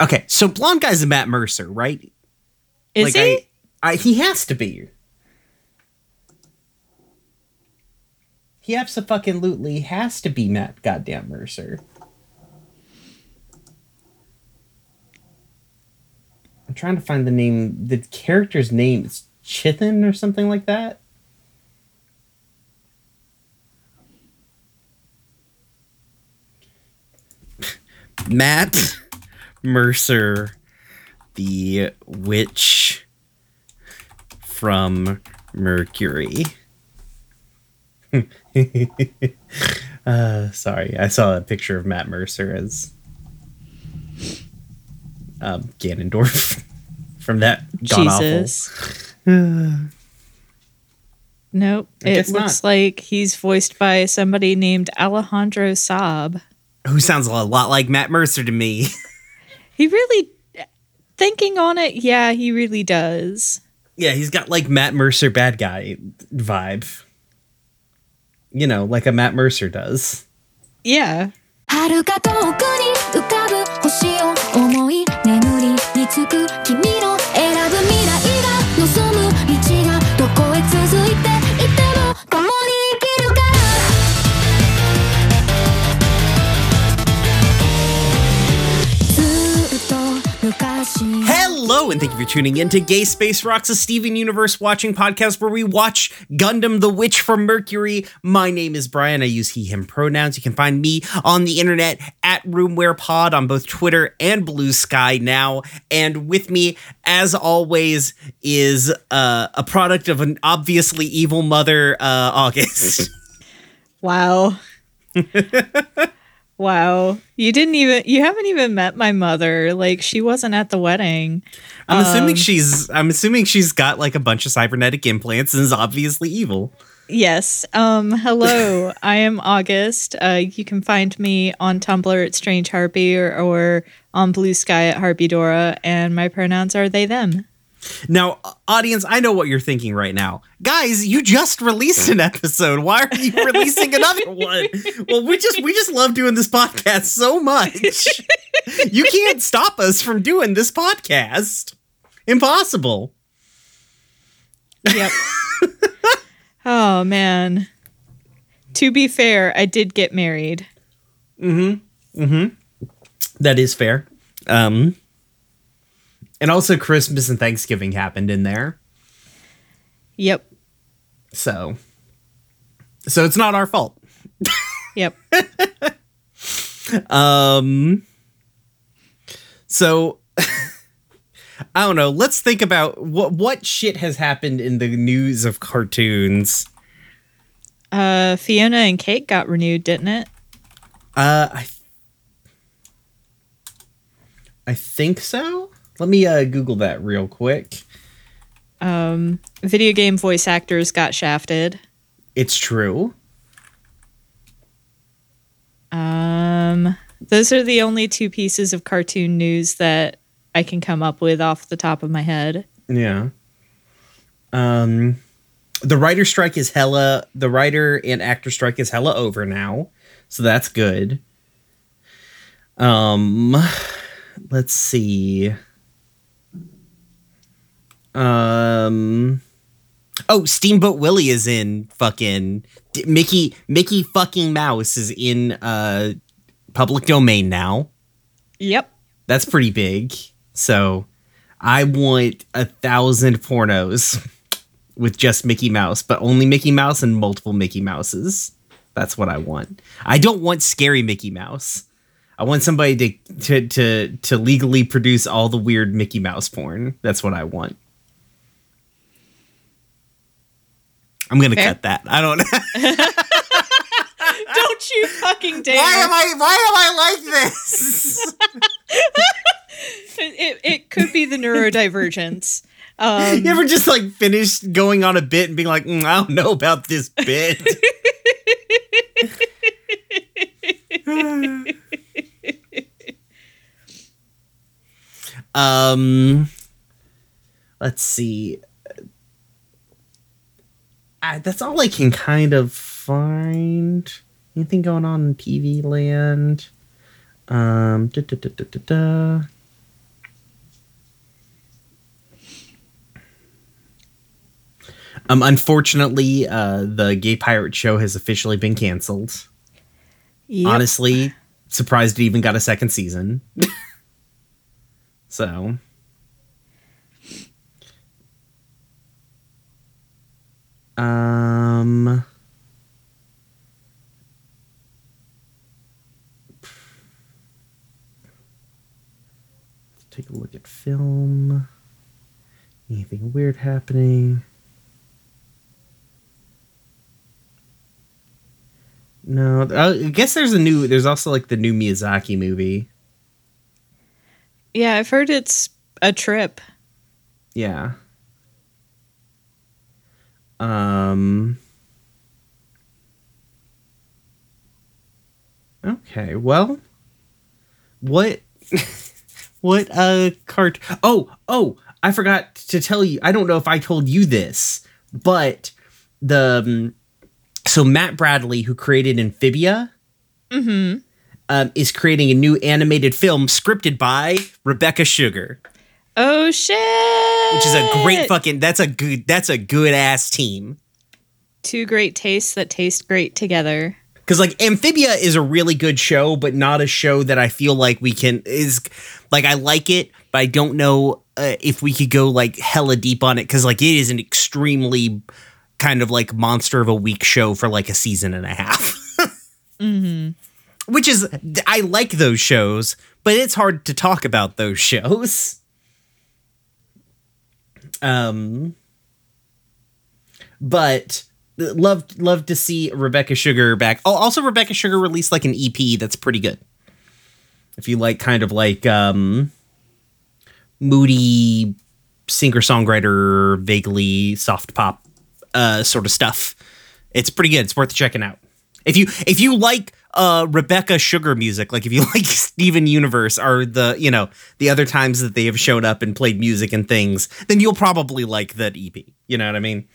Okay, so blonde guy's a Matt Mercer, right? Is he? I, I, he has to be. He absolutely has to be Matt goddamn Mercer. I'm trying to find the name. The character's name is Chithin or something like that. Matt Mercer, the witch from Mercury. uh, sorry, I saw a picture of Matt Mercer as um, Ganondorf from that god Jesus. nope. I It looks not. like he's voiced by somebody named Alejandro Saab. Who sounds a lot like Matt Mercer to me. He really, thinking on it, yeah, he really does. yeah, he's got like Matt Mercer bad guy vibe. You know, like a Matt Mercer does. Yeah. 遥か遠くに浮かぶ星を思い眠りにつく君 Hello, and thank you for tuning in to Gay Space Rocks, a Steven Universe watching podcast where we watch Gundam the Witch from Mercury. My name is Bryan. I use he, him pronouns. You can find me on the internet at RoomWherePod on both Twitter and Blue Sky now. And with me, as always, is uh, a product of an obviously evil mother, uh, August. Wow. wow. You didn't even, you haven't even met my mother. Like, she wasn't at the wedding. I'm assuming Um, she's I'm assuming she's got like a bunch of cybernetic implants and is obviously evil. Yes. Um, hello. I am August. Uh, you can find me on Tumblr at Strange Harpy or, or on Blue Sky at Harpy Dora, and my pronouns are they, them. Now, audience, I know what you're thinking right now. Guys, you just released an episode. Why are you releasing another one? Well, we just we just love doing this podcast so much. You can't stop us from doing this podcast. Impossible. Yep. oh, man. To be fair, I did get married. Mm Mhm. Mm Mhm. That is fair. Um and also Christmas and Thanksgiving happened in there. Yep. So so it's not our fault. Yep. Um. So, I don't know. Let's think about what what shit has happened in the news of cartoons. Uh, Fionna and Cake got renewed, didn't it? Uh, I I think so. Let me uh Google that real quick. Um, video game voice actors got shafted. It's true. Um, those are the only two pieces of cartoon news that I can come up with off the top of my head. Yeah. Um, the writer strike is hella. The writer and actor strike is hella over now, so that's good. Um, let's see. Um. Oh, Steamboat Willie is in fucking Mickey. Mickey fucking Mouse is in uh public domain now. Yep. That's pretty big. So I want a thousand pornos with just Mickey Mouse, but only Mickey Mouse and multiple Mickey Mouses. That's what I want. I don't want scary Mickey Mouse. I want somebody to to to to legally produce all the weird Mickey Mouse porn. That's what I want. I'm gonna Fair. cut that. I don't. Don't you fucking dare! why am I? Why am I like this? It, it could be the neurodivergence. Um, You ever just like finished going on a bit and being like, "Mm, I don't know about this bit. um, let's see. I, that's all I can kind of find. Anything going on in TV land? Um, da, da, da, um, unfortunately, uh, the Gay Pirate Show has officially been canceled. Yep. Honestly, surprised it even got a second season. so, Um. Take a look at film. Anything weird happening? No, I guess there's a new. There's also like the new Miyazaki movie. Yeah, I've heard it's a trip. Yeah. Um. Okay. Well. What? what? Uh. Cart. Oh. Oh. I forgot to tell you. I don't know if I told you this, but the um, so Matt Braly, who created Amphibia, um, is creating a new animated film scripted by Rebecca Sugar, Oh shit! which is a great fucking. That's a good. That's a good ass team. two great tastes that taste great together. Because like Amphibia is a really good show, but not a show that I feel like we can is like I like it, but I don't know uh, if we could go like hella deep on it because like it is an extremely kind of like monster of a week show for like a season and a half. Which is I like those shows, but it's hard to talk about those shows. Um, but love love to see Rebecca Sugar back. Oh, also Rebecca Sugar released like an EP that's pretty good. If you like kind of like um moody singer songwriter, vaguely soft pop uh sort of stuff, it's pretty good. It's worth checking out. If you if you like uh Rebecca Sugar music, like if you like Steven Universe or the you know the other times that they have shown up and played music and things, then you'll probably like that EP. You know what I mean?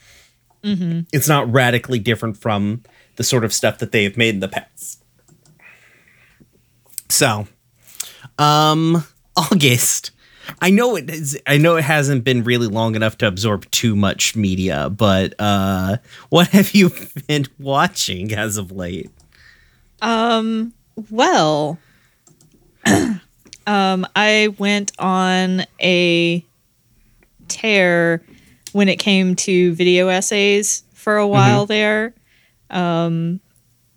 it's not radically different from the sort of stuff that they have made in the past. So, um, August. I know it is. I know it hasn't been really long enough to absorb too much media, but uh, what have you been watching as of late? Um, well, um, I went on a tear when it came to video essays for a while there. Um,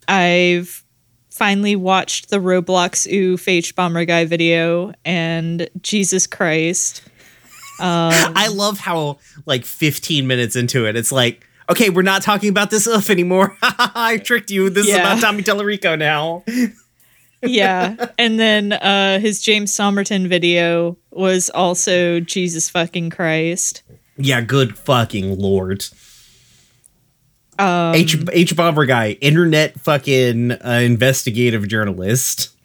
I've finally watched the Roblox Oof Hbomberguy video, and Jesus Christ. I love how like 15 minutes into it, it's like, okay, we're not talking about this oof anymore. I tricked you. This is about Tommy Tallarico now. yeah. And then uh, his James Somerton video was also Jesus fucking Christ. Yeah, good fucking lord. Um, H H bomber guy, internet fucking uh, investigative journalist.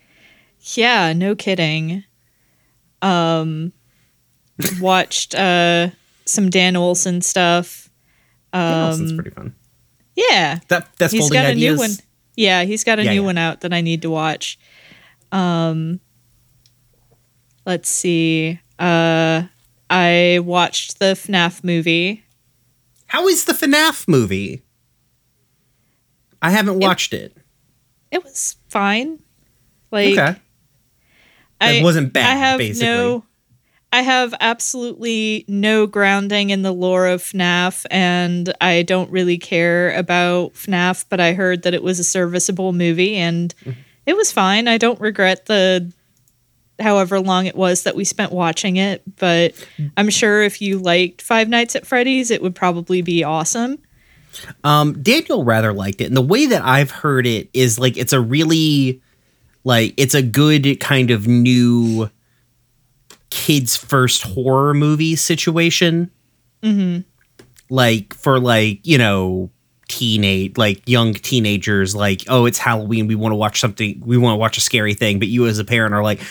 Yeah, no kidding. Um watched uh some Dan Olson stuff. Um pretty fun. yeah. That that's He's got a ideas. new one. Yeah, he's got a Yeah, new yeah. one out that I need to watch. Um let's see. Uh I watched the FNAF movie. How is the FNAF movie? I haven't watched it. It was fine. Like okay. I It wasn't bad, I have basically. no I have absolutely no grounding in the lore of FNAF and I don't really care about FNAF, but I heard that it was a serviceable movie and Mm-hmm. it was fine. I don't regret the however long it was that we spent watching it, but I'm sure if you liked Five Nights at Freddy's, it would probably be awesome. Um, Daniel rather liked it, and the way that I've heard it is like it's a really like it's a good kind of new kids first horror movie situation. Mm-hmm. Like for like you know teenage like young teenagers like oh it's halloween we want to watch something we want to watch a scary thing but you as a parent are like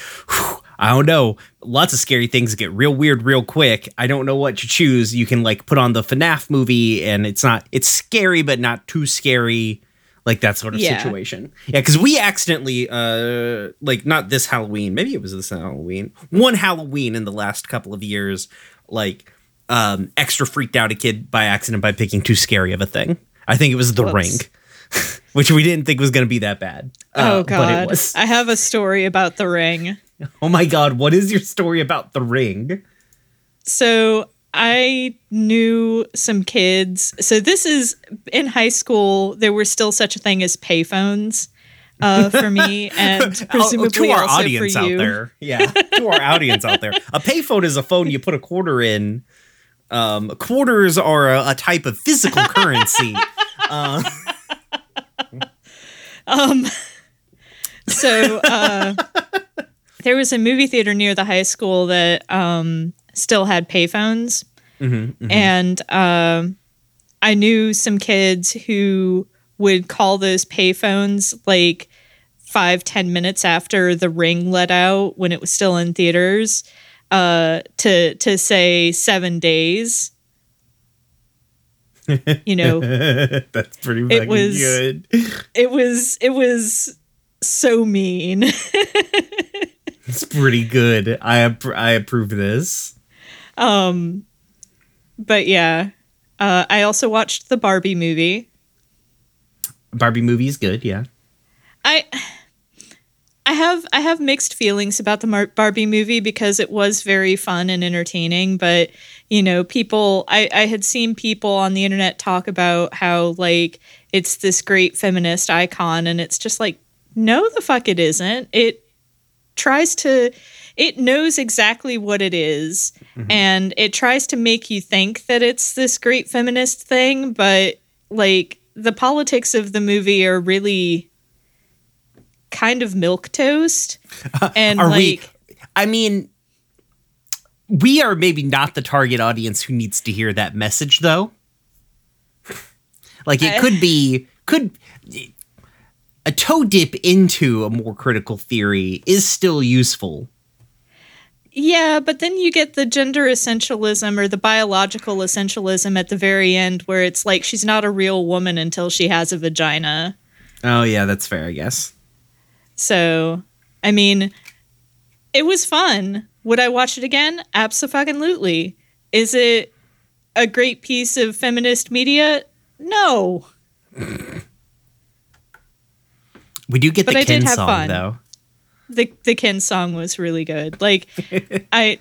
i don't know lots of scary things get real weird real quick i don't know what to choose you can like put on the fnaf movie and it's not it's scary but not too scary like that sort of Yeah. situation yeah because we accidentally uh like not this halloween maybe it was this halloween one halloween in the last couple of years like um, extra freaked out a kid by accident by picking too scary of a thing. I think it was The Whoops. Ring, which we didn't think was going to be that bad. Uh, oh but it god. was. I have a story about the ring. Oh my god, what is your story about The Ring? So I knew some kids. So this is in high school. There were still such a thing as payphones uh, for me, and Oh, presumably to our also audience for out you. there, yeah, to our audience out there, a payphone is a phone you put a quarter in. Um, quarters are a, a type of physical currency. Uh, Um, so uh, there was a movie theater near the high school that um, still had payphones, Mm-hmm, and um, I knew some kids who would call those payphones like five ten minutes after the ring let out when it was still in theaters uh, to to say seven days. You know, that's pretty It was- good. it was it was so mean. It's pretty good. I appro- I approve this. Um, but yeah, uh, I also watched the Barbie movie. Barbie movie is good. Yeah. I I have I have mixed feelings about the Mar- Barbie movie because it was very fun and entertaining, but you know, people I I had seen people on the internet talk about how like it's this great feminist icon and it's just like no the fuck it isn't. It tries to it knows exactly what it is, mm-hmm. and it tries to make you think that it's this great feminist thing, but like the politics of the movie are really kind of milk toast uh, and Are like we? I mean, we are maybe not the target audience who needs to hear that message, though. Like it I- could be could a toe dip into a more critical theory is still useful. Yeah but then you get the gender essentialism or the biological essentialism at the very end where it's like she's not a real woman until she has a vagina Oh yeah, that's fair, I guess. so i mean it was fun would i watch it again absolutely is it a great piece of feminist media no We do get But the I did Ken have song fun. though. The the Ken song was really good. Like I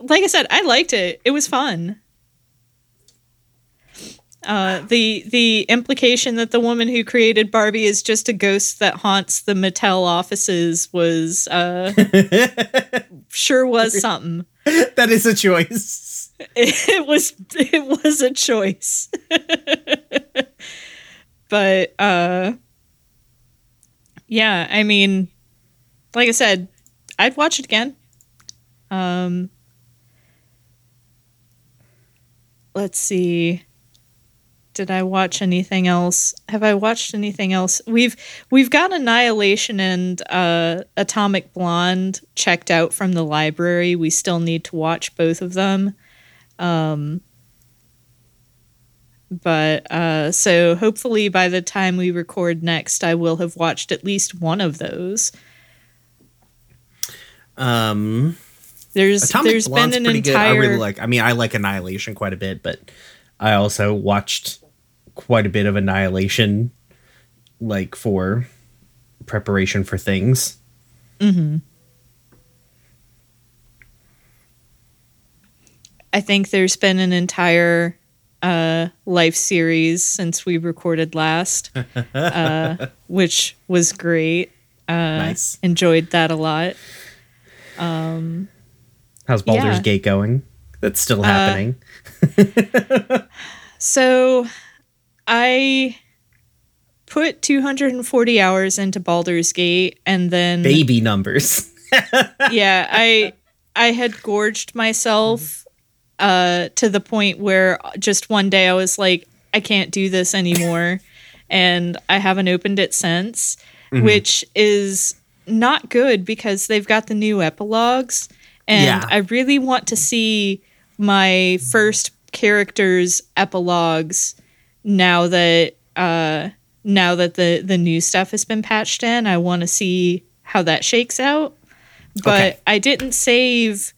like I said, I liked it. It was fun. Uh, the the implication that the woman who created Barbie is just a ghost that haunts the Mattel offices was uh, sure was something. that is a choice. It was it was a choice, but uh, yeah, I mean, like I said, I'd watch it again. Um, let's see. Did I watch anything else? Have I watched anything else? We've we've got Annihilation and uh, Atomic Blonde checked out from the library. We still need to watch both of them. Um, but uh, so hopefully by the time we record next, I will have watched at least one of those. Um There's Atomic there's Blonde's been an entire good. I really like. I mean, I like Annihilation quite a bit, but I also watched quite a bit of Annihilation, like for preparation for things. I think there's been an entire uh, life series since we recorded last, uh, which was great. Uh, nice. Enjoyed that a lot. How's Baldur's yeah. Uh, Gate going? That's still happening. So I put 240 hours into Baldur's Gate and then Baby numbers. yeah, I I had gorged myself uh to the point where just one day I was like I can't do this anymore and I haven't opened it since, which is not good because they've got the new epilogues and Yeah. I really want to see my first character's epilogues now that uh now that the the new stuff has been patched in. I want to see how that shakes out but Okay. I didn't save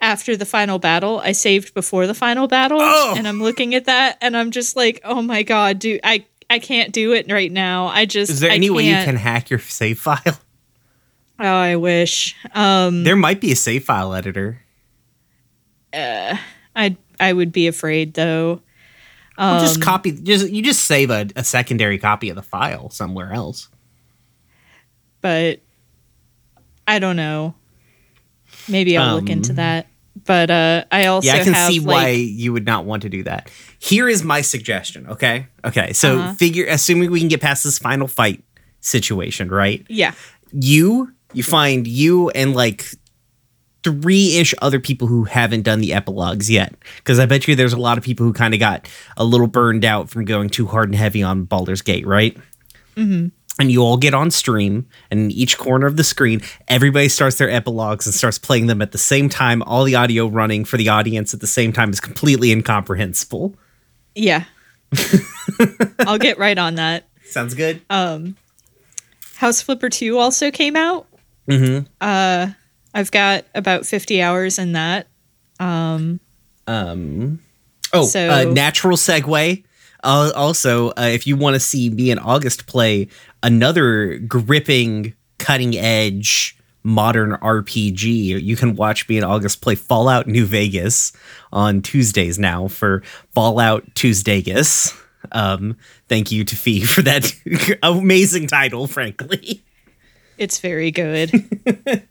after the final battle. I saved before the final battle, Oh. and I'm looking at that, and I'm just like, oh my god, dude, I I can't do it right now. I just Is there I any way you can't. hack your save file? Oh, I wish. Um, There might be a save file editor. Uh I I would be afraid though. Um, just copy. Just you just save a, a secondary copy of the file somewhere else. but I don't know. Maybe I'll look into Um, that. But uh, I also yeah, I can have see like, why you would not want to do that. Here is my suggestion. Okay, okay. So Uh-huh. figure, assuming we can get past this final fight situation, right? yeah, You, you find you and like three ish other people who haven't done the epilogues yet, because I bet you there's a lot of people who kind of got a little burned out from going too hard and heavy on Baldur's Gate, right? Mm-hmm. And you all get on stream, and in each corner of the screen, everybody starts their epilogues and starts playing them at the same time. All the audio running for the audience at the same time is completely incomprehensible. yeah. I'll get right on that. Sounds good. House Flipper 2 also came out. mm-hmm. Uh, I've got about 50 hours in that. Um. Oh, So- uh, natural segue. Uh, also, uh, if you want to see me and August play another gripping, cutting edge modern RPG, you can watch me and August play Fallout New Vegas on Tuesdays now for Fallout Tuesdagus. Um, thank you to Fee for that amazing title, frankly. It's very good.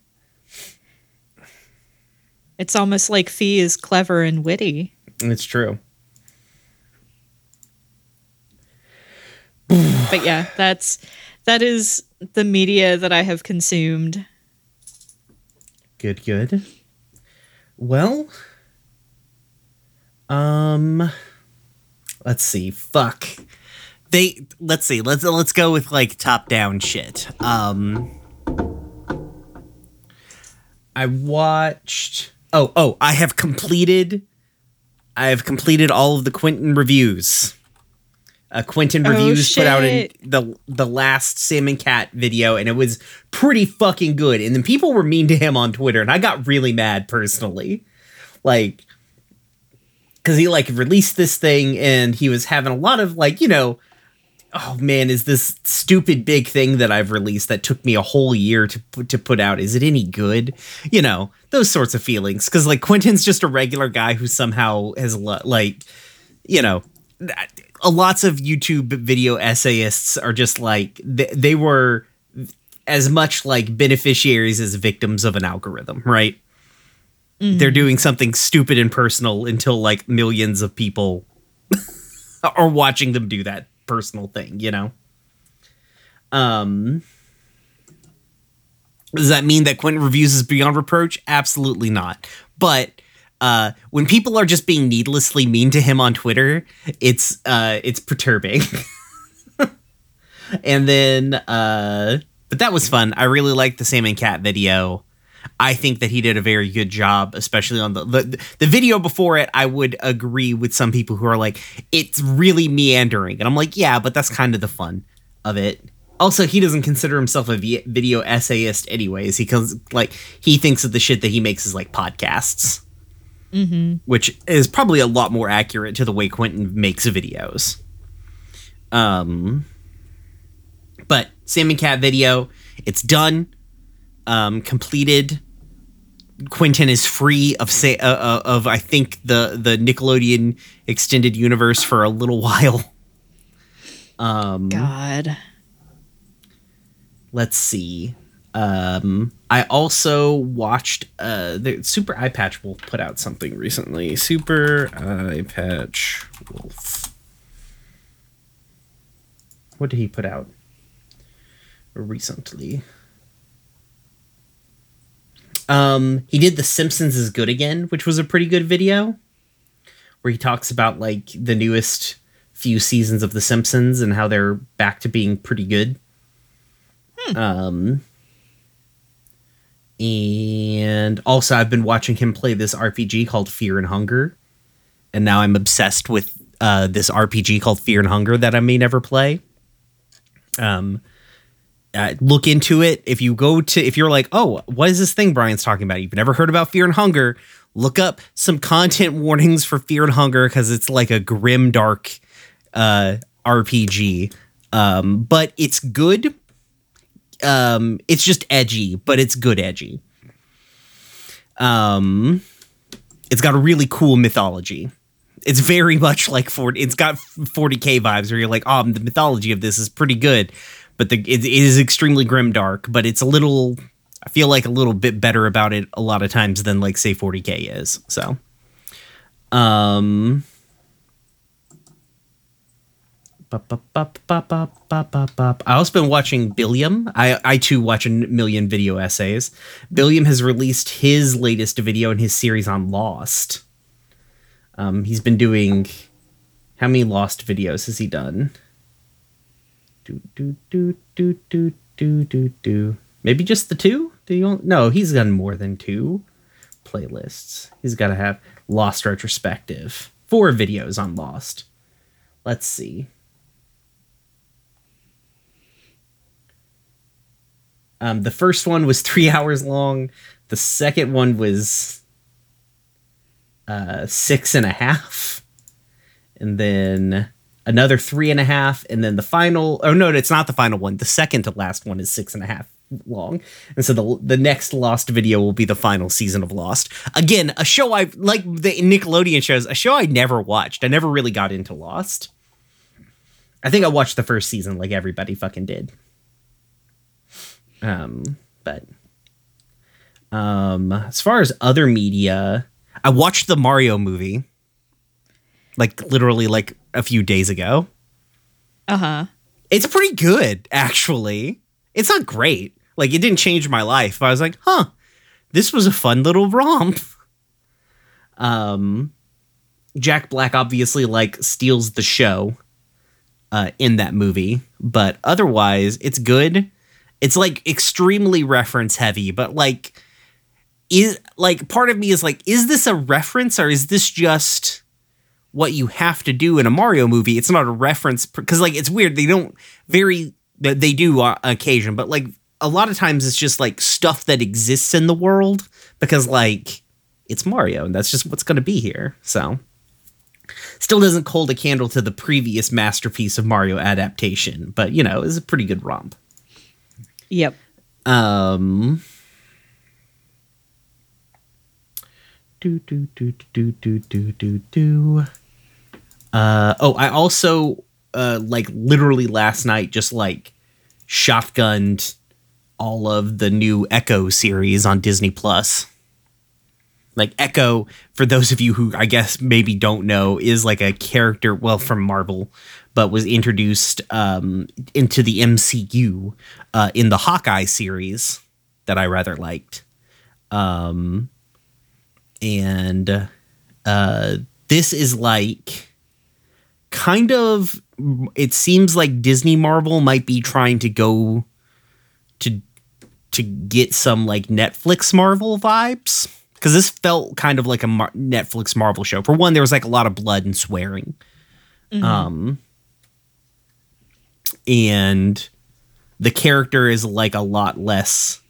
it's almost like Fee is clever and witty. It's true. But yeah, that's that is the media that I have consumed. Good, good. Well, um, let's see. Fuck. They let's see. Let's let's go with like top down shit. Um, I watched. Oh, oh, I have completed. I have completed all of the Quinton reviews. Uh, Quinton Oh, reviews put out in the the last Sam and Cat video, and it was pretty fucking good. And then people were mean to him on Twitter, and I got really mad personally, like because he like released this thing, and he was having a lot of like you know, oh man, is this stupid big thing that I've released that took me a whole year to put to put out? Is it any good? You know those sorts of feelings because like Quinton's just a regular guy who somehow has lo- like you know uh, lots of YouTube video essayists are just like they, they were as much like beneficiaries as victims of an algorithm, right? They're doing something stupid and personal until like millions of people are watching them do that personal thing, you know? Um does that mean that Quinton reviews is beyond reproach? Absolutely not. But uh, when people are just being needlessly mean to him on Twitter, it's uh, it's perturbing. and then, uh, but that was fun. I really liked the Sam and Cat video. I think that he did a very good job, especially on the, the the video before it. I would agree with some people who are like, it's really meandering, and I'm like, yeah, but that's kind of the fun of it. Also, he doesn't consider himself a video essayist, anyways. He comes like he thinks of the shit that he makes is like podcasts, which is probably a lot more accurate to the way Quinton makes videos. Um, but Sam and Cat video, it's done, um, completed. Quinton is free of say uh, uh, of I think the the Nickelodeon extended universe for a little while. Um, God. let's see. Um, I also watched uh, the Super Eyepatch Wolf put out something recently. Super Eyepatch Wolf. What did he put out recently? Um, he did The Simpsons is Good Again, which was a pretty good video where he talks about like the newest few seasons of The Simpsons and how they're back to being pretty good. Um, and also, I've been watching him play this RPG called Fear and Hunger, and now I'm obsessed with uh, this RPG called Fear and Hunger that I may never play. Um, uh, look into it. If you go to, if you're like, oh, what is this thing Bryan's talking about? You've never heard about Fear and Hunger. look up some content warnings for Fear and Hunger because it's like a grim, dark uh, RPG. Um, but it's good. Um, it's just edgy, but it's good edgy. Um, it's got a really cool mythology. It's very much like 40, it's got 40k vibes where you're like, oh, the mythology of this is pretty good, but the it, it is extremely grim dark, but it's a little I feel like a little bit better about it a lot of times than like say 40k is. So um I also been watching Billiam. I, I too watch a million video essays. Billiam has released his latest video in his series on Lost. Um, he's been doing how many Lost videos has he done? Do do do do do do do do. Maybe just the two? Do you no, he's done more than two playlists. He's got to have Lost retrospective. Four videos on Lost. Let's see. Um, the first one was three hours long. The second one was uh, six and a half, and then another three and a half, and then the final. Oh no, it's not the final one. The second to last one is six and a half long, and so the the next Lost video will be the final season of Lost. Again, a show I like the Nickelodeon shows. A show I never watched. I never really got into Lost. I think I watched the first season like everybody fucking did. Um, but um, as far as other media, I watched the Mario movie, like literally like a few days ago. Uh huh. It's pretty good, actually. It's not great. Like it didn't change my life. But I was like, huh, this was a fun little romp. Um, Jack Black obviously like steals the show uh, in that movie, but otherwise, it's good. It's like extremely reference heavy, but like is like part of me is like, is this a reference or is this just what you have to do in a Mario movie? It's not a reference because like it's weird. They don't very they do on occasion, but like a lot of times it's just like stuff that exists in the world because like it's Mario and that's just what's going to be here. So still doesn't hold a candle to the previous masterpiece of Mario adaptation, but you know, it's a pretty good romp. Yep. Um. Do do do do do do do do. Uh oh, I also uh like literally last night just like shotgunned all of the new Echo series on Disney Plus. Like Echo, for those of you who I guess maybe don't know, is like a character, well, from Marvel, but was introduced um, into the MCU uh, in the Hawkeye series that I rather liked. Um, and uh, this is like kind of, it seems like Disney Marvel might be trying to go to to get some like Netflix Marvel vibes because this felt kind of like a Mar- Netflix Marvel show. For one, there was like a lot of blood and swearing. Um, and the character is like a lot less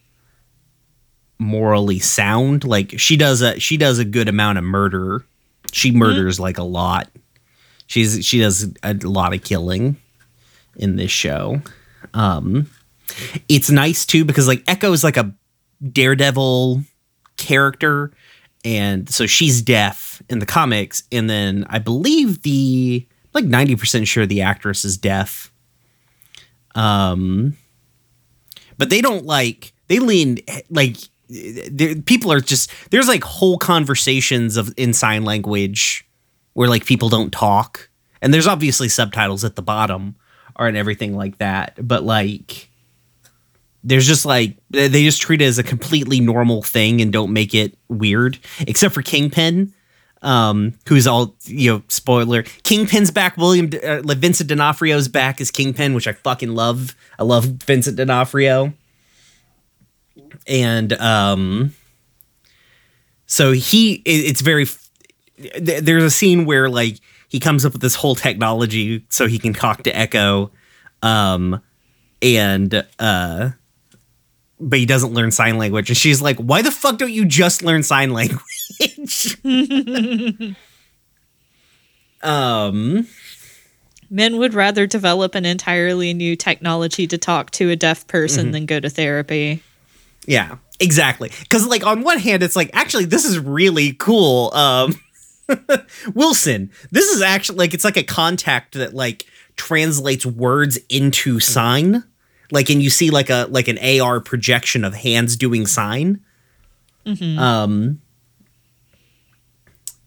morally sound. Like she does a she does a good amount of murder. She murders like a lot. She's she does a lot of killing in this show. Um it's nice too because like Echo is like a daredevil character and so she's deaf in the comics and then I believe the like 90% sure the actress is deaf. Um but they don't like they lean like people are just there's like whole conversations of in sign language where like people don't talk. And there's obviously subtitles at the bottom or and everything like that. But like there's just like they just treat it as a completely normal thing and don't make it weird except for kingpin um who's all you know spoiler kingpin's back william uh, vincent d'onofrio's back as kingpin which i fucking love. I love vincent d'onofrio. And um so he it- it's very th- there's a scene where like he comes up with this whole technology so he can talk to echo. Um and uh but he doesn't learn sign language and she's like why the fuck don't you just learn sign language um Men would rather develop an entirely new technology to talk to a deaf person than go to therapy. Yeah, exactly. Because like on one hand, it's like actually this is really cool. Um, Wilson, this is actually like it's like a contact that like translates words into sign. Like, and you see like a like an AR projection of hands doing sign. Um.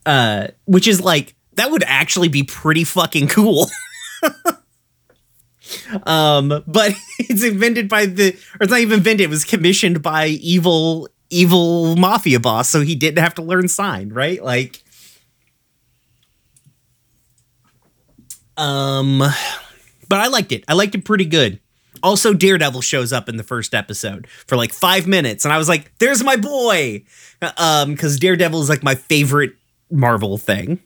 Uh, which is like that would actually be pretty fucking cool. Um, but it's invented by the, or it's not even invented. It was commissioned by evil, evil mafia boss, so he didn't have to learn sign, right? Like, um, but I liked it. I liked it pretty good. Also, Daredevil shows up in the first episode for like five minutes, and I was like, "There's my boy," um, because Daredevil is like my favorite Marvel thing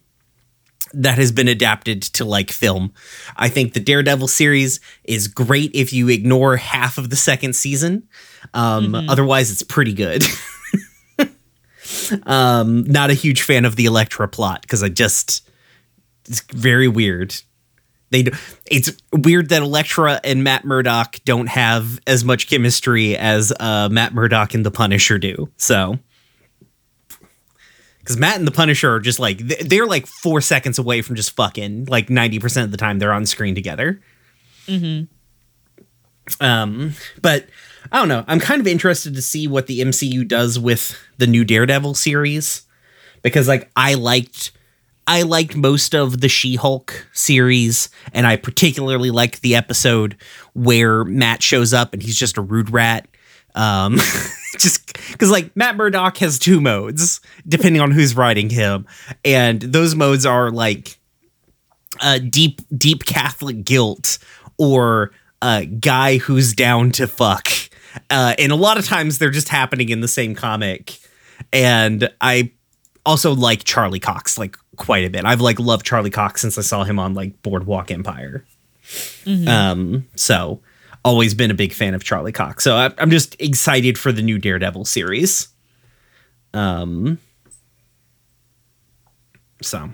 that has been adapted to like film. I think the Daredevil series is great if you ignore half of the second season. Um, Otherwise, it's pretty good. um, not a huge fan of the Elektra plot because I just it's very weird. They it's weird that Elektra and Matt Murdock don't have as much chemistry as uh, Matt Murdock and the Punisher do. So because Matt and the Punisher are just like they're like four seconds away from just fucking like ninety percent of the time they're on screen together. Um, but I don't know. I'm kind of interested to see what the MCU does with the new Daredevil series because like I liked I liked most of the She-Hulk series and I particularly liked the episode where Matt shows up and he's just a rude rat. Um just cuz like Matt Murdock has two modes depending on who's writing him and those modes are like uh, deep deep Catholic guilt or a guy who's down to fuck. Uh, and a lot of times they're just happening in the same comic. And I also like Charlie Cox like quite a bit. I've like loved Charlie Cox since I saw him on like Boardwalk Empire. Um, so always been a big fan of Charlie Cox. So I, I'm just excited for the new Daredevil series. Um, so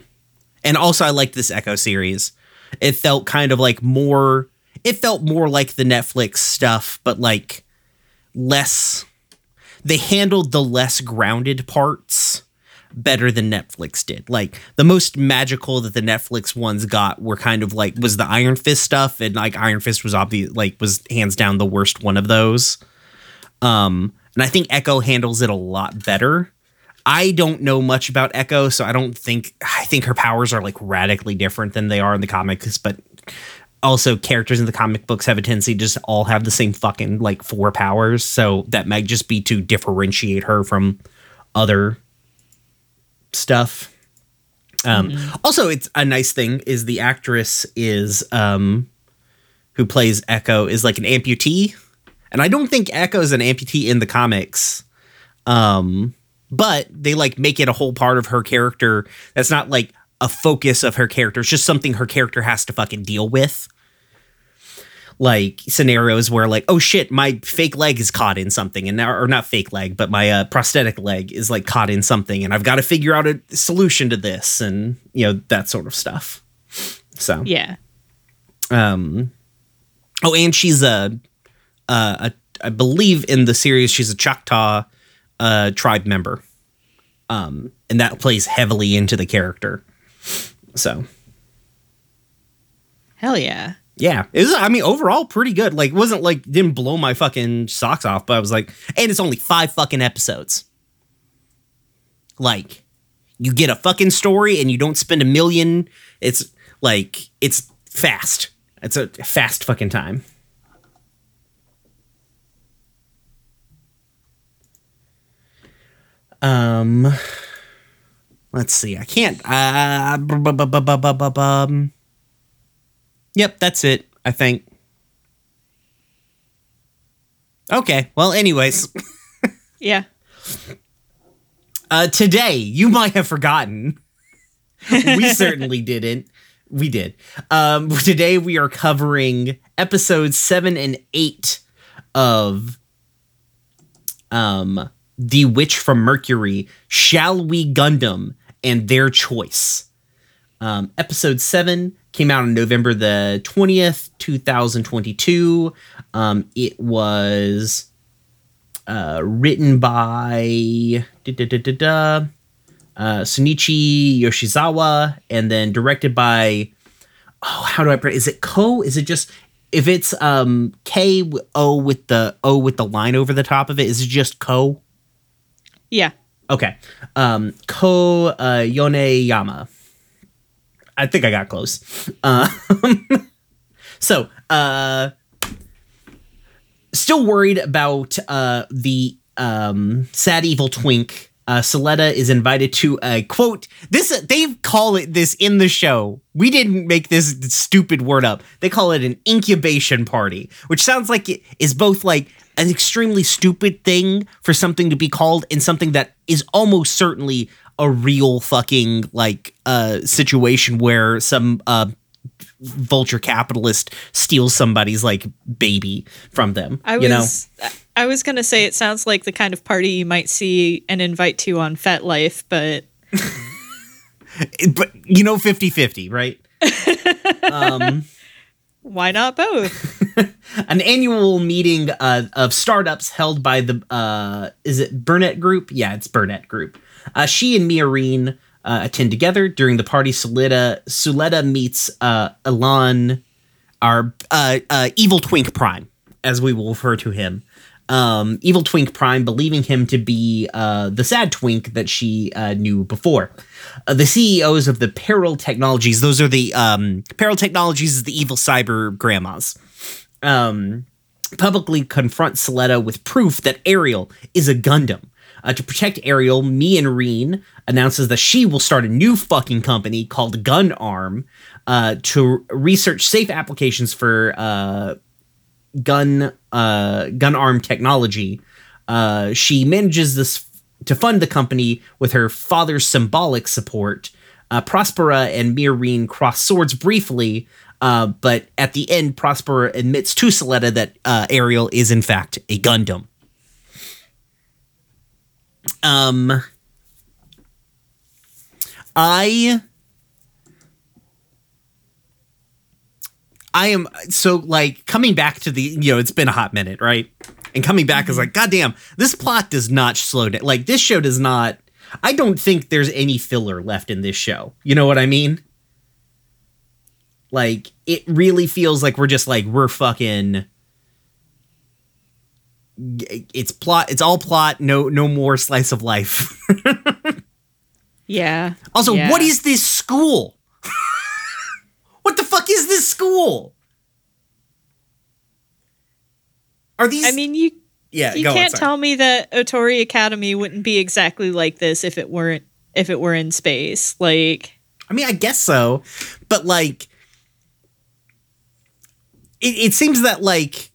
and also I liked this Echo series. It felt kind of like more it felt more like the Netflix stuff, but like less they handled the less grounded parts better than Netflix did. Like the most magical that the Netflix ones got were kind of like was the Iron Fist stuff, and like Iron Fist was obvious like was hands down the worst one of those. Um, and I think Echo handles it a lot better. I don't know much about Echo, so I don't think I think her powers are like radically different than they are in the comics, but also characters in the comic books have a tendency to just all have the same fucking like four powers, so that might just be to differentiate her from other stuff. Um also it's a nice thing is the actress is um who plays Echo is like an amputee. And I don't think Echo is an amputee in the comics. Um but they like make it a whole part of her character that's not like a focus of her character it's just something her character has to fucking deal with like scenarios where like oh shit my fake leg is caught in something. And now or not fake leg but my uh, prosthetic leg is like caught in something. And i've got to figure out a solution to this and you know that sort of stuff. So. Yeah. um oh and she's a uh a, i believe in the series she's a choctaw uh tribe member. Um and that plays heavily into the character. So. Hell yeah. Yeah. It was i mean overall pretty good. Like it wasn't like didn't blow my fucking socks off but i was like and it's only five fucking episodes. Like you get a fucking story and you don't spend a million it's like it's fast. It's a fast fucking time. Um let's see. I can't uh bu- bu- bu- bu- bu- bu- bu- bum. Yep, that's it, I think. Okay, well, anyways, Yeah. uh, today, you might have forgotten. we certainly didn't. We did. Um, today, we are covering episodes seven and eight of um, The Witch from Mercury, Shall We Gundam, and Their Choice. Um, episode 7 came out on November the 20th, 2022. Um, it was uh, written by da, da, da, da, da, uh, Sunichi Yoshizawa and then directed by oh how do I put is it Ko is it just if it's um K O with the O with the line over the top of it is it just Ko Yeah. okay um Ko uh, Yoneyama I think I got close. Uh, so uh still worried about uh the um sad evil twink. Uh is invited to a quote this they call it this in the show. We didn't make this stupid word up. They call it an incubation party which sounds like it is both like an extremely stupid thing for something to be called and something that is almost certainly a real fucking like uh situation where some uh vulture capitalist steals somebody's like baby from them I you know was I was gonna say it sounds like the kind of party you might see an invite to on FetLife, but but you know 50-50 right um, why not both? an annual meeting uh, of startups held by the uh, is it Benerit Group? Yeah, it's Benerit Group. Uh, she and Miorine uh, attend together during the party. Suletta Suletta meets uh, our uh, uh, evil twink prime, as we will refer to him. Um, evil twink prime, believing him to be uh, the sad twink that she knew before. The CEOs of the Peil Technologies; those are the um, Peil Technologies is the evil cyber grandmas um, publicly confront Suletta with proof that Ariel is a Gundam. Uh, to protect Ariel, Miorine announces that she will start a new fucking company called GUND-ARM uh, to research safe applications for uh, gun uh, gun arm technology. Uh, she manages this to fund the company with her father's symbolic support. Uh, Prospera and Miorine cross swords briefly, but at the end, Prospera admits to Suletta that Ariel is in fact a Gundam. Um, I I am so like coming back to the you know it's been a hot minute right? And coming back is like goddamn this plot does not slow down like this show does not I don't think there's any filler left in this show. You know what I mean? Like it really feels like we're just like we're fucking it's plot it's all plot no no more slice of life Yeah. also Yeah. what is this school what the fuck is this school are these I mean you yeah you can't sorry. tell me that Otori Academy wouldn't be exactly like this if it weren't if it were in space. Like I mean, I guess so, but like, it, it seems that like,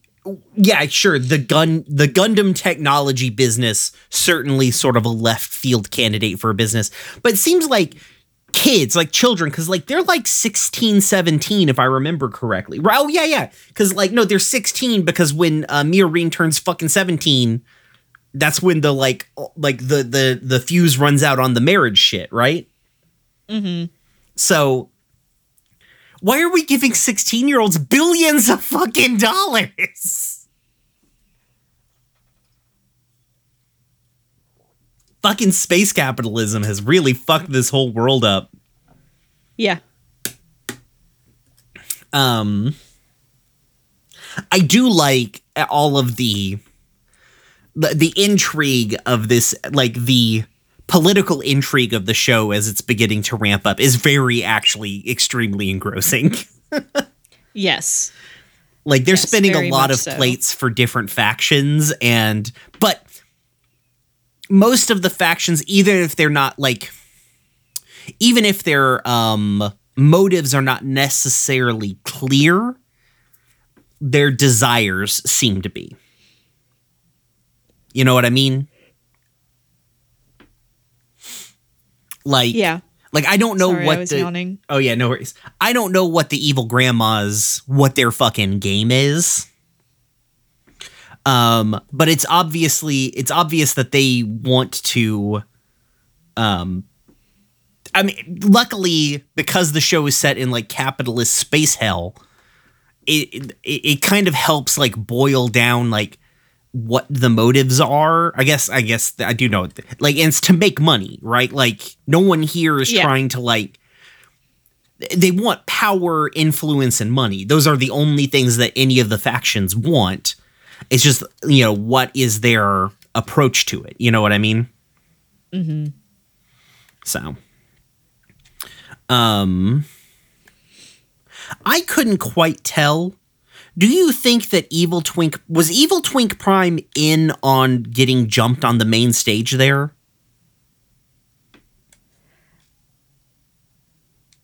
yeah, sure, the gun, the Gundam technology business certainly sort of a left field candidate for a business, but it seems like kids, like children, because like they're like 16, 17, if I remember correctly. Right? Oh yeah, yeah, because like no, they're 16 because when uh, Miorine turns fucking 17. That's when the like like the the the fuse runs out on the marriage shit, right? Mm hmm. So why are we giving 16 year olds billions of fucking dollars? Fucking space capitalism has really fucked this whole world up. yeah. Um I do like all of the the, the intrigue of this like the political intrigue of the show as it's beginning to ramp up is very actually extremely engrossing. Yes. like they're Yes, spinning a lot of so. plates for different factions and but most of the factions even if they're not like even if their um motives are not necessarily clear their desires seem to be you know what i mean like Yeah. like i don't know Sorry, what the yawning. Oh yeah, no worries. I don't know what the evil grandmas what their fucking game is. Um, but it's obviously it's obvious that they want to um I mean luckily because the show is set in like capitalist space hell, it it, it kind of helps like boil down like what the motives are. I guess I guess I do know like it's to make money, right? Like no one here is Yeah. trying to like they want power, influence, and money. Those are the only things that any of the factions want. It's just, you know, what is their approach to it? You know what I mean? Mm-hmm. So, um, I couldn't quite tell. Do you think that Evil Twink was Evil Twink Prime in on getting jumped on the main stage there?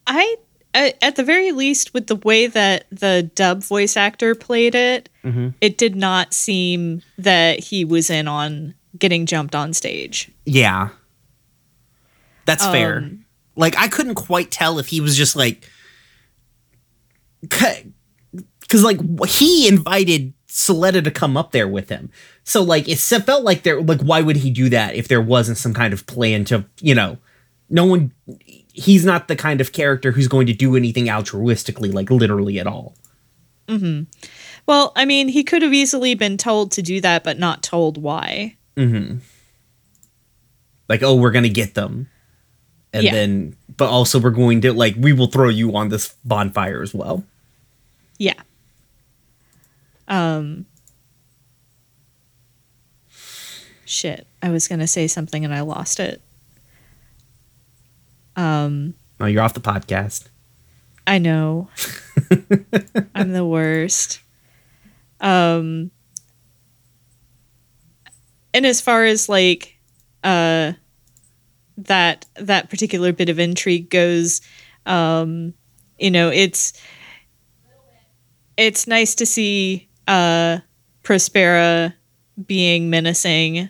I at the very least with the way that the dub voice actor played it, Mm-hmm. it did not seem that he was in on getting jumped on stage. Yeah. That's fair. Um, Like I couldn't quite tell if he was just like cuz like he invited Suletta to come up there with him. So like it felt like there like why would he do that if there wasn't some kind of plan to, you know, no one he's not the kind of character who's going to do anything altruistically like literally at all. Hmm. Well, I mean, he could have easily been told to do that, but not told why. Hmm. Like oh we're going to get them. And Yeah. then but also we're going to like we will throw you on this bonfire as well. Yeah. Um. Shit, I was gonna say something and I lost it. Um, Oh, you're off the podcast. I know. I'm the worst. Um and as far as like uh that that particular bit of intrigue goes, um you know, it's it's nice to see uh Prospera being menacing.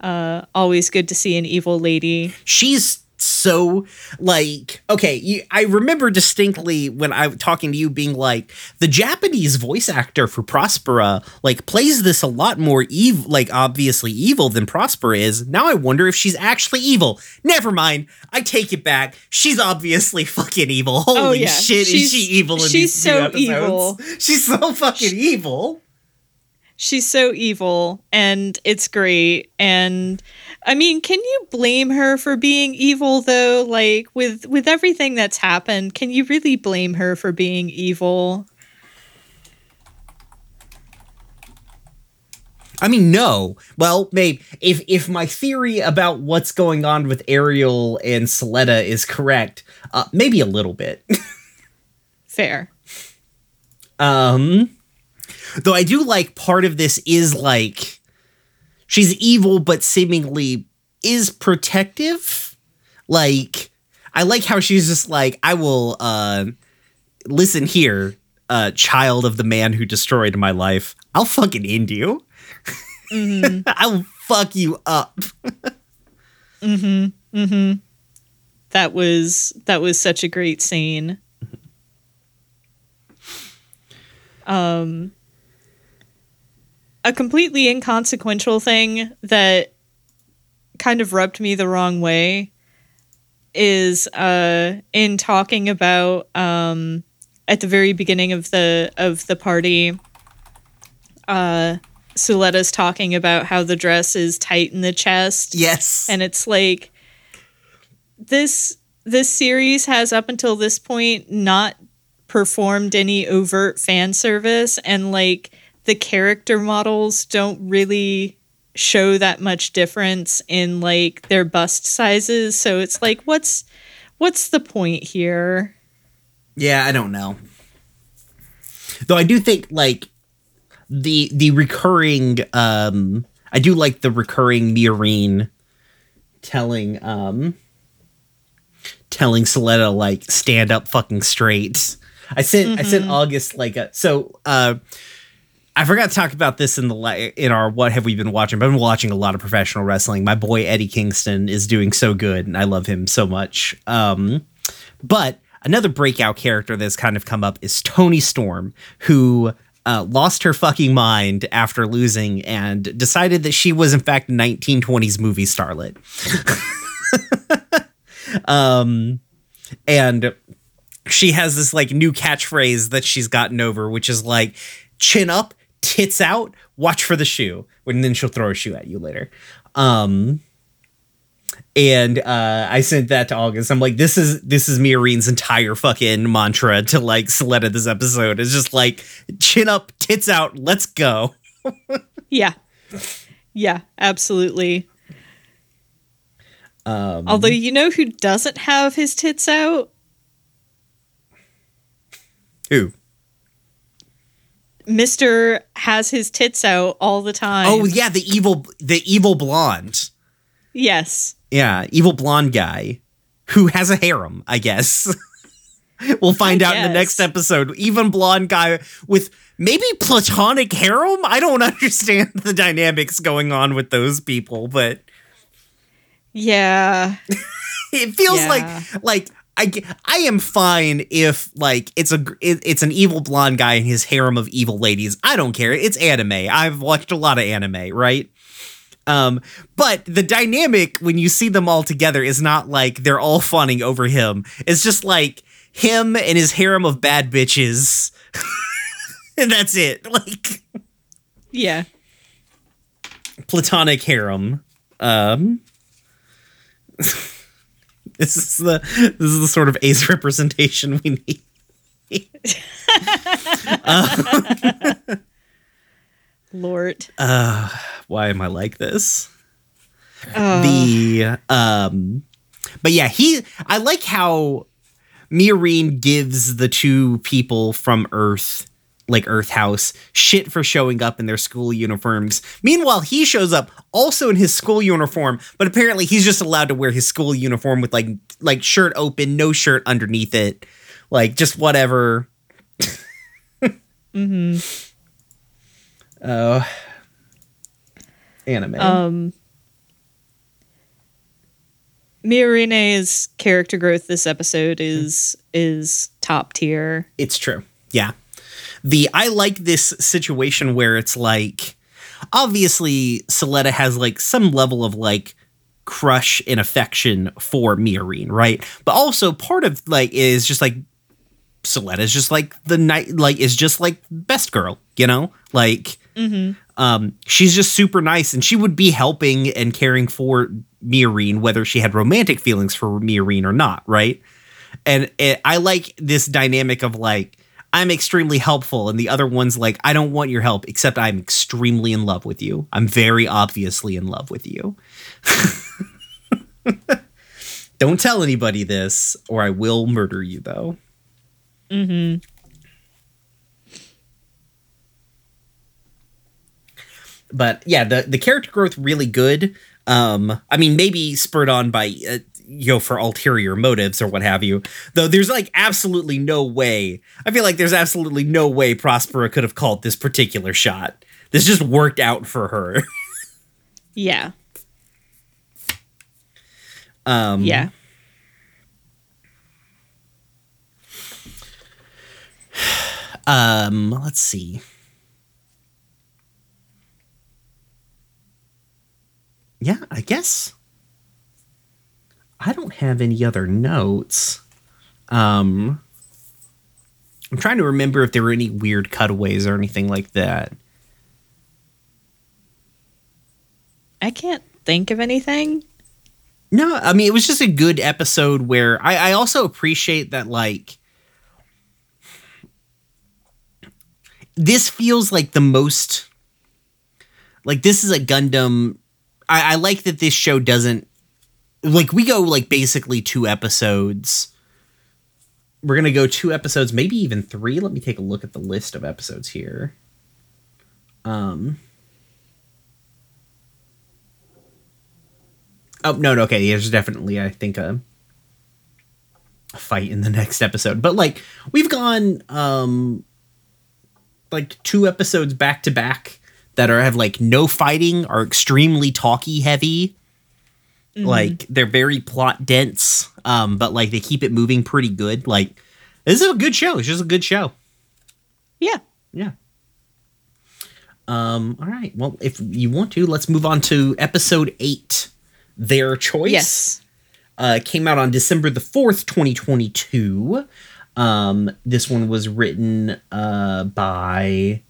Uh always good to see an evil lady. she's so like okay you, i remember distinctly when i was talking to you being like the japanese voice actor for prospera like plays this a lot more evil like obviously evil than prospera is now i wonder if she's actually evil never mind i take it back she's obviously fucking evil oh, holy Oh, yeah. shit She's- is she evil in she's these so episodes? evil. she's so fucking evil she's so evil and it's great and i mean can you blame her for being evil though like with with everything that's happened can you really blame her for being evil I mean, no. Well, maybe if if my theory about what's going on with Ariel and Suletta is correct, uh, maybe a little bit. fair um, though I do like part of this is like she's evil, but seemingly is protective. Like I like how she's just like, I will uh, listen here, uh, child of the man who destroyed my life. I'll fucking end you. I'll fuck you up. Mm-hmm. Mm-hmm. That was that was such a great scene um a completely inconsequential thing that kind of rubbed me the wrong way is uh in talking about um at the very beginning of the of the party uh Suletta's talking about how the dress is tight in the chest Yes. and it's like this this series has up until this point not performed any overt fan service and like the character models don't really show that much difference in like their bust sizes so it's like what's what's the point here Yeah, I don't know. Though I do think like the the recurring um I do like the recurring Miorine telling um telling Suletta like stand up fucking straight. I sent I sent August like a so uh I forgot to talk about this in the in our what have we been watching? But I've been watching a lot of professional wrestling. My boy Eddie Kingston is doing so good, and I love him so much. Um, but another breakout character that's kind of come up is Toni Storm, who uh, lost her fucking mind after losing and decided that she was in fact a 1920s movie starlet. um, and she has this like new catchphrase that she's gotten over, which is like chin up, tits out, watch for the shoe. And then she'll throw a shoe at you later. Um, and uh, I sent that to August. I'm like, this is this is Miorine's entire fucking mantra to like Suletta this episode. It's just like chin up, tits out, let's go. Yeah. Yeah, absolutely. Um, Although you know who doesn't have his tits out? who? Mr. has his tits out all the time. Oh yeah, the evil the evil blonde. Yes. Yeah, evil blonde guy who has a harem, I guess. we'll find I out in the next episode. Even blonde guy with maybe platonic harem. I don't understand the dynamics going on with those people, but Yeah. it feels Yeah. like like I, I am fine if like it's a it, it's an evil blonde guy and his harem of evil ladies. I don't care. It's anime. I've watched a lot of anime, right? Um, but the dynamic when you see them all together is not like they're all fawning over him. It's just like him and his harem of bad bitches. and that's it. Like Yeah. platonic harem. Um This is the this is the sort of ace representation we need. Lord. Why am I like this? Uh, the um but yeah, he I like how Miorine gives the two people from Earth like Earth House shit for showing up in their school uniforms. Meanwhile, he shows up also in his school uniform, but apparently he's just allowed to wear his school uniform with like like shirt open, no shirt underneath it. Like just whatever. mhm. Oh. Anime. Um Miorine's character growth this episode is is top tier. It's true. Yeah. The I like this situation where it's like obviously Suletta has like some level of like crush and affection for Miorine, right? But also part of like is just like Suletta's just like the night like is just like best girl, you know? Like um she's just super nice and she would be helping and caring for Miorine whether she had romantic feelings for Miorine or not, right? and it, I like this dynamic of like I'm extremely helpful, and the other one's like I don't want your help, except I'm extremely in love with you. I'm very obviously in love with you. don't tell anybody this, or I will murder you. Though. Mm hmm. But yeah, the the character growth really good. Um, I mean, maybe spurred on by uh, you know for ulterior motives or what have you. Though there's like absolutely no way. I feel like there's absolutely no way Prospera could have called this particular shot. This just worked out for her. Yeah. um, Yeah. Um, let's see. Yeah, I guess I don't have any other notes. Um, I'm trying to remember if there were any weird cutaways or anything like that. I can't think of anything. No, I mean it was just a good episode where I, I also appreciate that like this feels like the most like this is a Gundam. I, I like that this show doesn't like we go like basically two episodes. We're gonna go two episodes, maybe even three. Let me take a look at the list of episodes here. Um. Oh no, no, okay. There's definitely, I think, a, a fight in the next episode. But like, we've gone um like two episodes back to back that are have like no fighting, are extremely talky heavy. Like they're very plot dense, um, but like they keep it moving pretty good. Like this is a good show. It's just a good show. Yeah. Yeah. Um, all right. Well, if you want to, let's move on to episode eight. Their choice. Yes. Uh, came out on December the fourth, twenty twenty two. Um, this one was written uh, by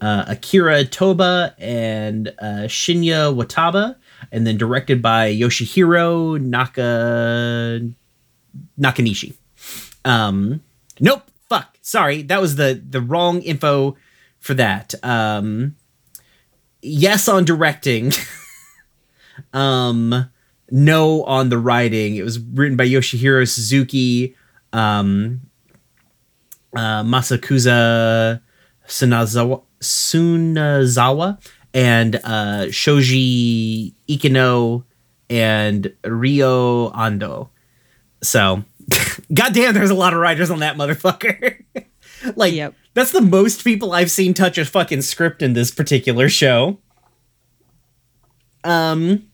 uh, Akira Toba and uh, Shinya Wataba, and then directed by Yoshihiro Naka Nakanishi. Um, nope. Fuck. Sorry, that was the the wrong info for that. Um, yes on directing. um, no on the writing. It was written by Yoshihiro Suzuki, um, uh, Masakuza Sunazawa, Sunazawa and uh, Shoji Ikino and Rio Ando. So, goddamn, there's a lot of writers on that motherfucker. like, Yep. that's the most people I've seen touch a fucking script in this particular show. Um.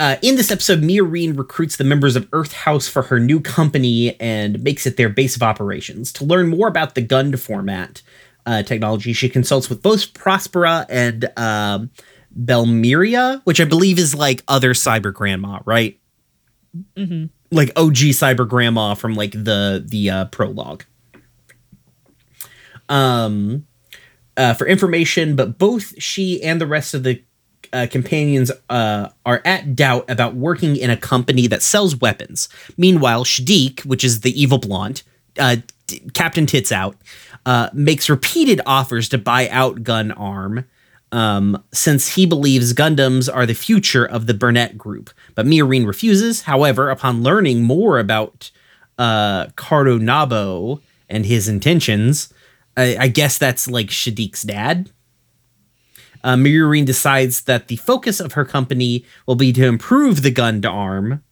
Uh, in this episode, Miorine recruits the members of Earth House for her new company and makes it their base of operations. To learn more about the Gund format uh, technology, she consults with both Prospera and um, Belmeria, which I believe is like other cyber grandma, right? Like OG cyber grandma from like the the uh, prologue. Um, uh, for information, but both she and the rest of the uh, companions uh, are at doubt about working in a company that sells weapons. Meanwhile, Shaddiq, which is the evil blonde, uh, t- Captain Tits Out, uh, makes repeated offers to buy out GUND-ARM. Um, since he believes Gundams are the future of the Benerit group, but Miorine refuses. However, upon learning more about uh, Cardo Nabo and his intentions, I, I guess that's like Shaddiq's dad. Uh, decides that the focus of her company will be to improve the gun to arm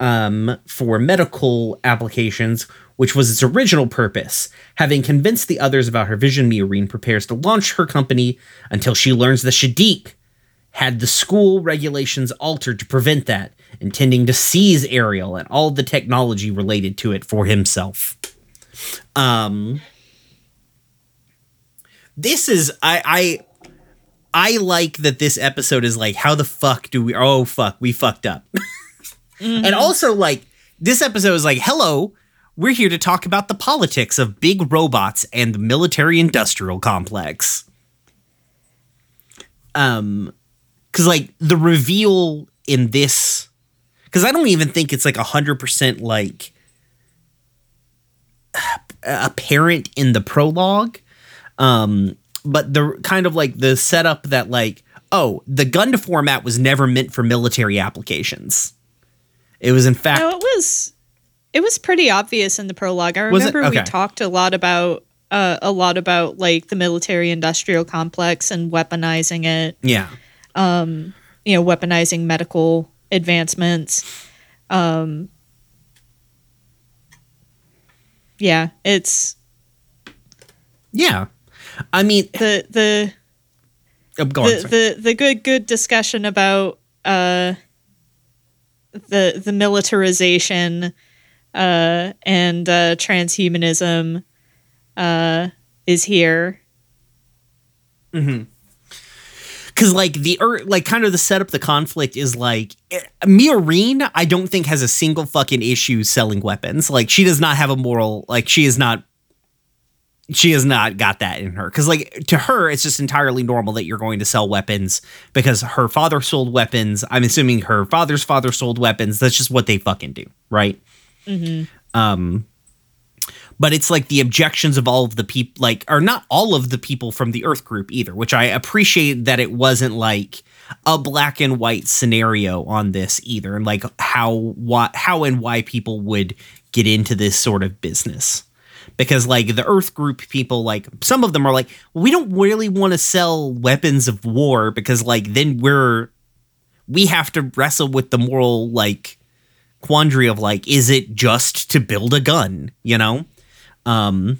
um, for medical applications, which was its original purpose. Having convinced the others about her vision, Miorine prepares to launch her company until she learns that Shaddiq had the school regulations altered to prevent that, intending to seize Ariel and all the technology related to it for himself. Um, this is I I I like that this episode is like how the fuck do we oh fuck we fucked up. And also like this episode is like hello we're here to talk about the politics of big robots and the military industrial complex. Um cuz like the reveal in this cuz I don't even think it's like a 100% like apparent in the prologue um but the kind of like the setup that like oh the gun to format was never meant for military applications it was in fact No, it was it was pretty obvious in the prologue. I remember we talked a lot about uh, a lot about like the military industrial complex and weaponizing it. yeah You know, weaponizing medical advancements. Um, yeah, it's yeah i mean the the oh, go the, sorry. the the good good discussion about uh the the militarization uh and uh transhumanism uh is here. Because like the er, like kind of the setup the conflict is like eh, Miorine I don't think has a single fucking issue selling weapons. Like she does not have a moral like she is not she has not got that in her. Because like to her it's just entirely normal that you're going to sell weapons because her father sold weapons. I'm assuming her father's father sold weapons. That's just what they fucking do right? Um but it's like the objections of all of the people like are not all of the people from the earth group either which i appreciate that it wasn't like a black and white scenario on this either and like how what how and why people would get into this sort of business because like the earth group people like some of them are like we don't really want to sell weapons of war because like then we're we have to wrestle with the moral like quandary of like is it just to build a gun? You know? Um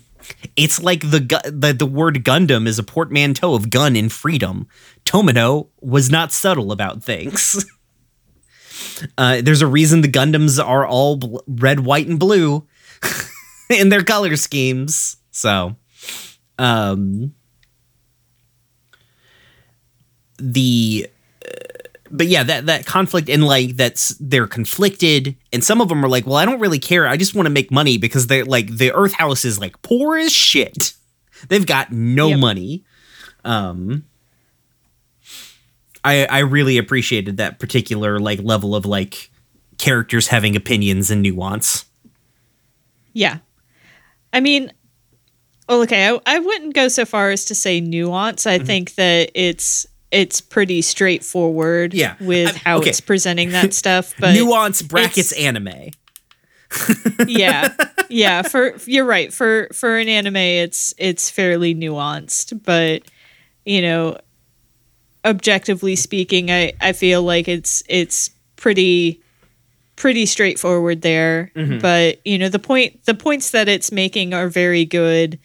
it's like the gu- the, the word gundam is a portmanteau of gun and freedom. Tomino was not subtle about things. Uh, there's a reason the gundams are all bl- red white and blue in their color schemes So, um, the uh, but yeah, that that conflict and like that's they're conflicted, and some of them are like, well, I don't really care. I just want to make money because they're like the Earth House is like poor as shit. They've got no Yep. money. Um, I I really appreciated that particular like level of like characters having opinions and nuance. Yeah. I mean, well, okay, I, I wouldn't go so far as to say nuance. Mm-hmm. I think that it's it's pretty straightforward Yeah. with I- how okay. it's presenting that stuff. But nuance brackets anime. yeah. Yeah, for you're right. For for an anime it's it's fairly nuanced, but you know, objectively speaking, I I feel like it's it's pretty pretty straightforward there. But you know, the point the points that it's making are very good.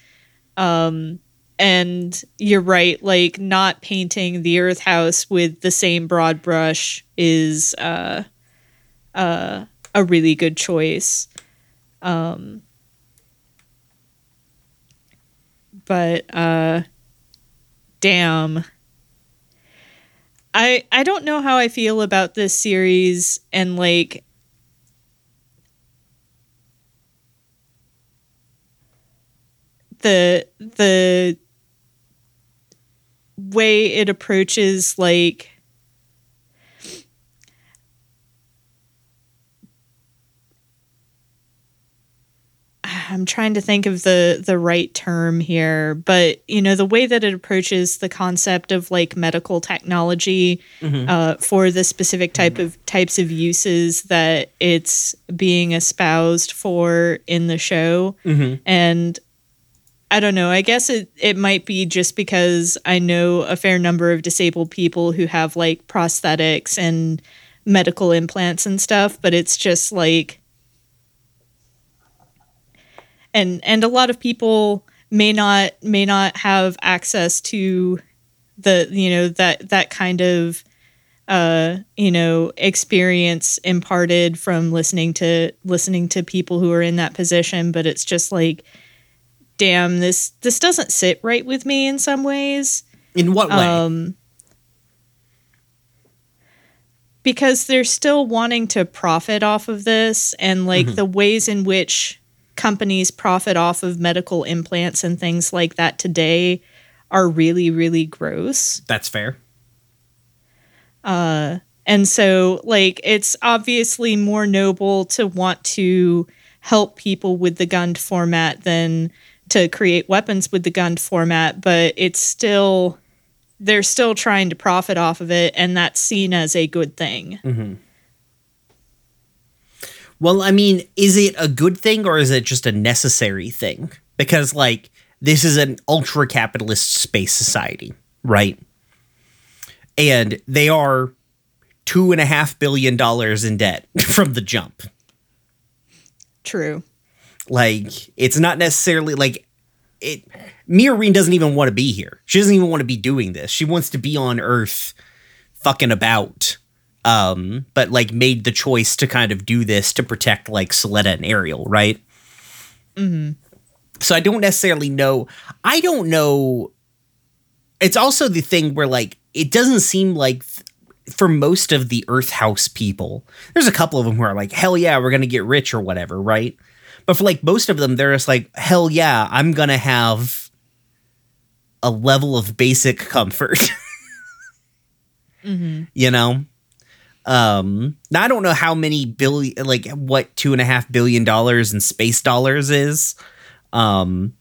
Um and you're right, like not painting the Earth House with the same broad brush is uh uh a really good choice. Um but uh damn I I don't know how I feel about this series and like the the way it approaches like I'm trying to think of the the right term here, but you know the way that it approaches the concept of like medical technology mm-hmm. uh, for the specific type mm-hmm. of types of uses that it's being espoused for in the show, mm-hmm. and I don't know. I guess it it might be just because I know a fair number of disabled people who have like prosthetics and medical implants and stuff, but it's just like and and a lot of people may not may not have access to the you know that that kind of uh you know experience imparted from listening to listening to people who are in that position but it's just like damn this this doesn't sit right with me in some ways In what way? um because they're still wanting to profit off of this and like the ways in which companies profit off of medical implants and things like that today are really really gross That's fair. and so like it's obviously more noble to want to help people with the Gund format than to create weapons with the Gund format but it's still they're still trying to profit off of it and that's seen as a good thing mm-hmm. Well, I mean, is it a good thing or is it just a necessary thing? Because, like, this is an ultra capitalist space society, right? And they are two and a half billion dollars in debt from the jump. true Like, it's not necessarily like it. Miorine doesn't even want to be here. She doesn't even want to be doing this. She wants to be on Earth, fucking about. Um, but like made the choice to kind of do this to protect like Suletta and Ariel, right? Mm-hmm. So I don't necessarily know. I don't know. It's also the thing where like it doesn't seem like th- for most of the Earth House people, there's a couple of them who are like, hell yeah, we're gonna get rich or whatever, right? But for like most of them, they're just like, hell yeah, I'm gonna have a level of basic comfort. You know? Um, now I don't know how many billion, like what two and a half billion dollars in space dollars is. Um,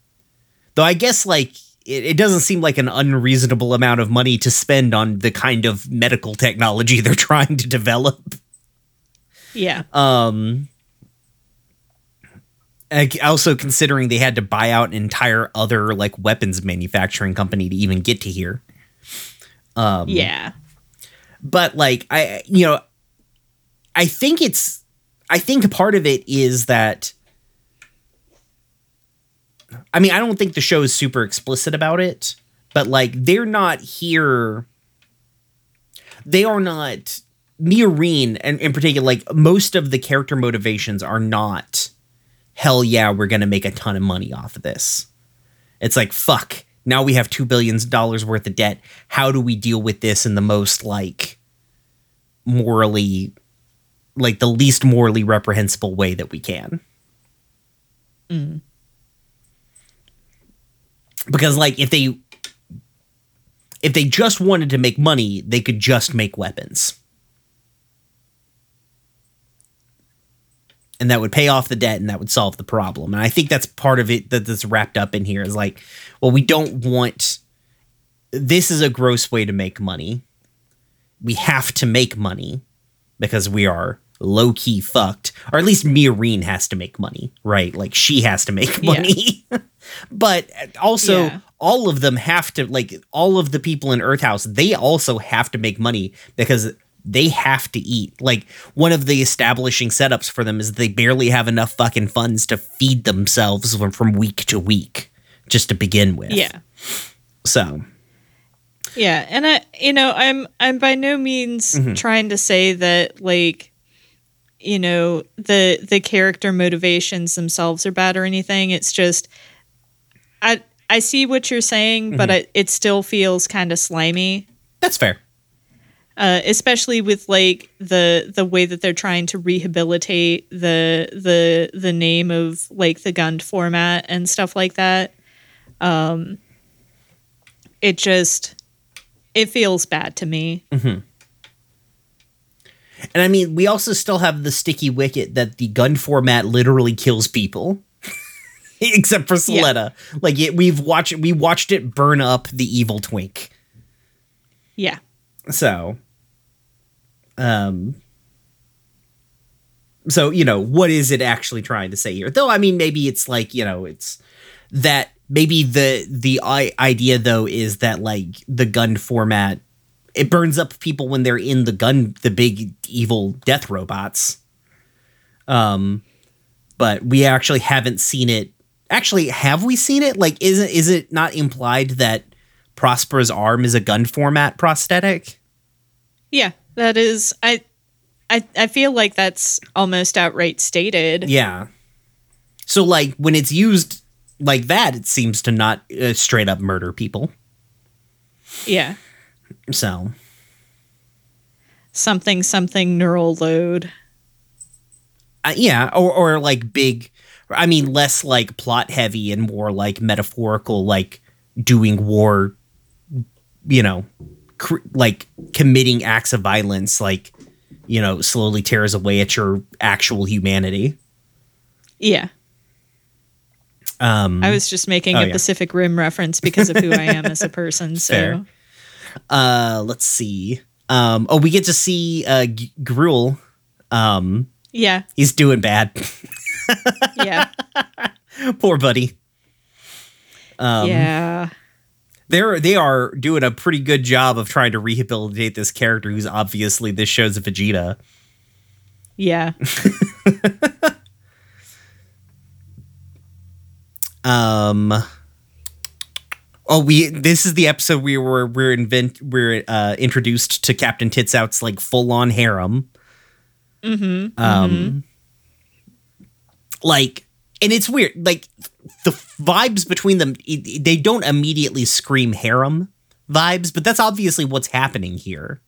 though I guess like it, it doesn't seem like an unreasonable amount of money to spend on the kind of medical technology they're trying to develop. yeah Um, also considering they had to buy out an entire other like weapons manufacturing company to even get to here. Um, yeah but like I, you know, I think it's, I think part of it is that. I mean, I don't think the show is super explicit about it, but like they're not here. They are not Miorine, and in particular, like most of the character motivations are not. Hell yeah, we're gonna make a ton of money off of this. It's like fuck. Now we have two billion dollars worth of debt. How do we deal with this in the most like morally, like the least morally reprehensible way that we can? Mm. Because like if they if they just wanted to make money, they could just make weapons. And that would pay off the debt and that would solve the problem. And I think that's part of it that that's wrapped up in here is like, well, we don't want this is a gross way to make money. We have to make money because we are low key fucked, or at least Miorine has to make money, right? Like she has to make Yeah. money. but also, Yeah. all of them have to, like, all of the people in Earth House, they also have to make money because they have to eat. Like, one of the establishing setups for them is they barely have enough fucking funds to feed themselves from, from week to week, just to begin with. Yeah. So, Yeah, and I you know, I'm I'm by no means Mm-hmm. trying to say that like you know, the the character motivations themselves are bad or anything. It's just I I see what you're saying, but Mm-hmm. it, it still feels kind of slimy. that's fair. Uh, especially with like the the way that they're trying to rehabilitate the the the name of like the Gund format and stuff like that. Um, it just it feels bad to me. And I mean, we also still have the sticky wicket that the Gund format literally kills people. Except for Yeah. Suletta. Like it, we've watched we watched it burn up the evil twink. Yeah, So um so you know, what is it actually trying to say here? Though I mean maybe it's like, you know, it's that maybe the the idea though is that like the Gund format it burns up people when they're in the gun the big evil death robots. Um but we actually haven't seen it. Actually have we seen it? Like isn't is it not implied that prospera's arm is a Gund format prosthetic yeah, that is. I I I feel like that's almost outright stated. yeah so like when it's used like that it seems to not uh, straight up murder people Yeah, so something something neural load. uh, yeah or or like big i mean less like plot heavy and more like metaphorical like doing war you know cr- like committing acts of violence like you know slowly tears away at your actual humanity Yeah. um I was just making Oh, a yeah. Pacific Rim reference because of who I am as a person. So Fair. uh let's see um oh we get to see uh G- Guel um yeah, he's doing bad yeah, poor buddy um yeah, they're they are doing a pretty good job of trying to rehabilitate this character who's obviously this show's Vegeta. yeah. Um Oh, we this is the episode we were we're invent we're uh introduced to Captain Titsout's like full on harem. Mm-hmm. Um like and it's weird like the vibes between them they don't immediately scream harem vibes, but that's obviously what's happening here.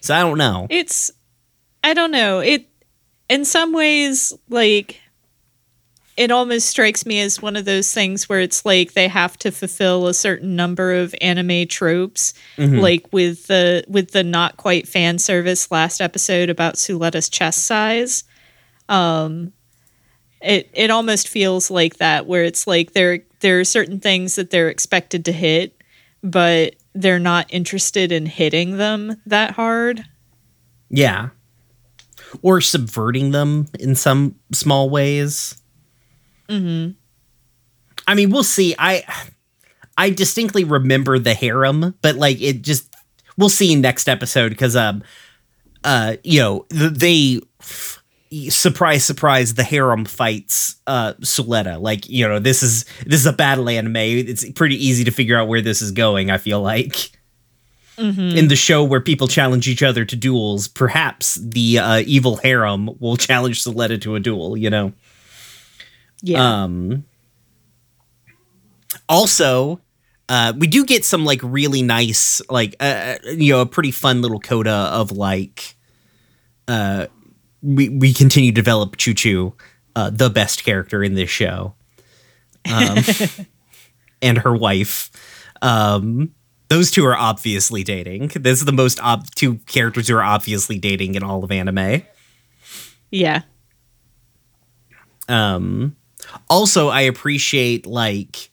So I don't know. It's I don't know. It in some ways like it almost strikes me as one of those things where it's like they have to fulfill a certain number of anime tropes like with the with the not quite fan service last episode about Suletta's chest size um it it almost feels like that where it's like there there are certain things that they're expected to hit but they're not interested in hitting them that hard Yeah. Or subverting them in some small ways. Mm-hmm. I mean, we'll see. I I distinctly remember the harem, but like it just we'll see next episode because um uh you know th- they surprise surprise the harem fights uh Suletta. Like, you know, this is this is a battle anime. It's pretty easy to figure out where this is going, I feel like in the show where people challenge each other to duels, perhaps the uh, evil harem will challenge Suletta to a duel, you know? yeah Um also, uh, we do get some like really nice, like uh, you know, a pretty fun little coda of like, uh, we we continue to develop Chuchu, uh, the best character in this show, um, and her wife. Um, those two are obviously dating. This is the most ob- two characters who are obviously dating in all of anime. Yeah. um also i appreciate like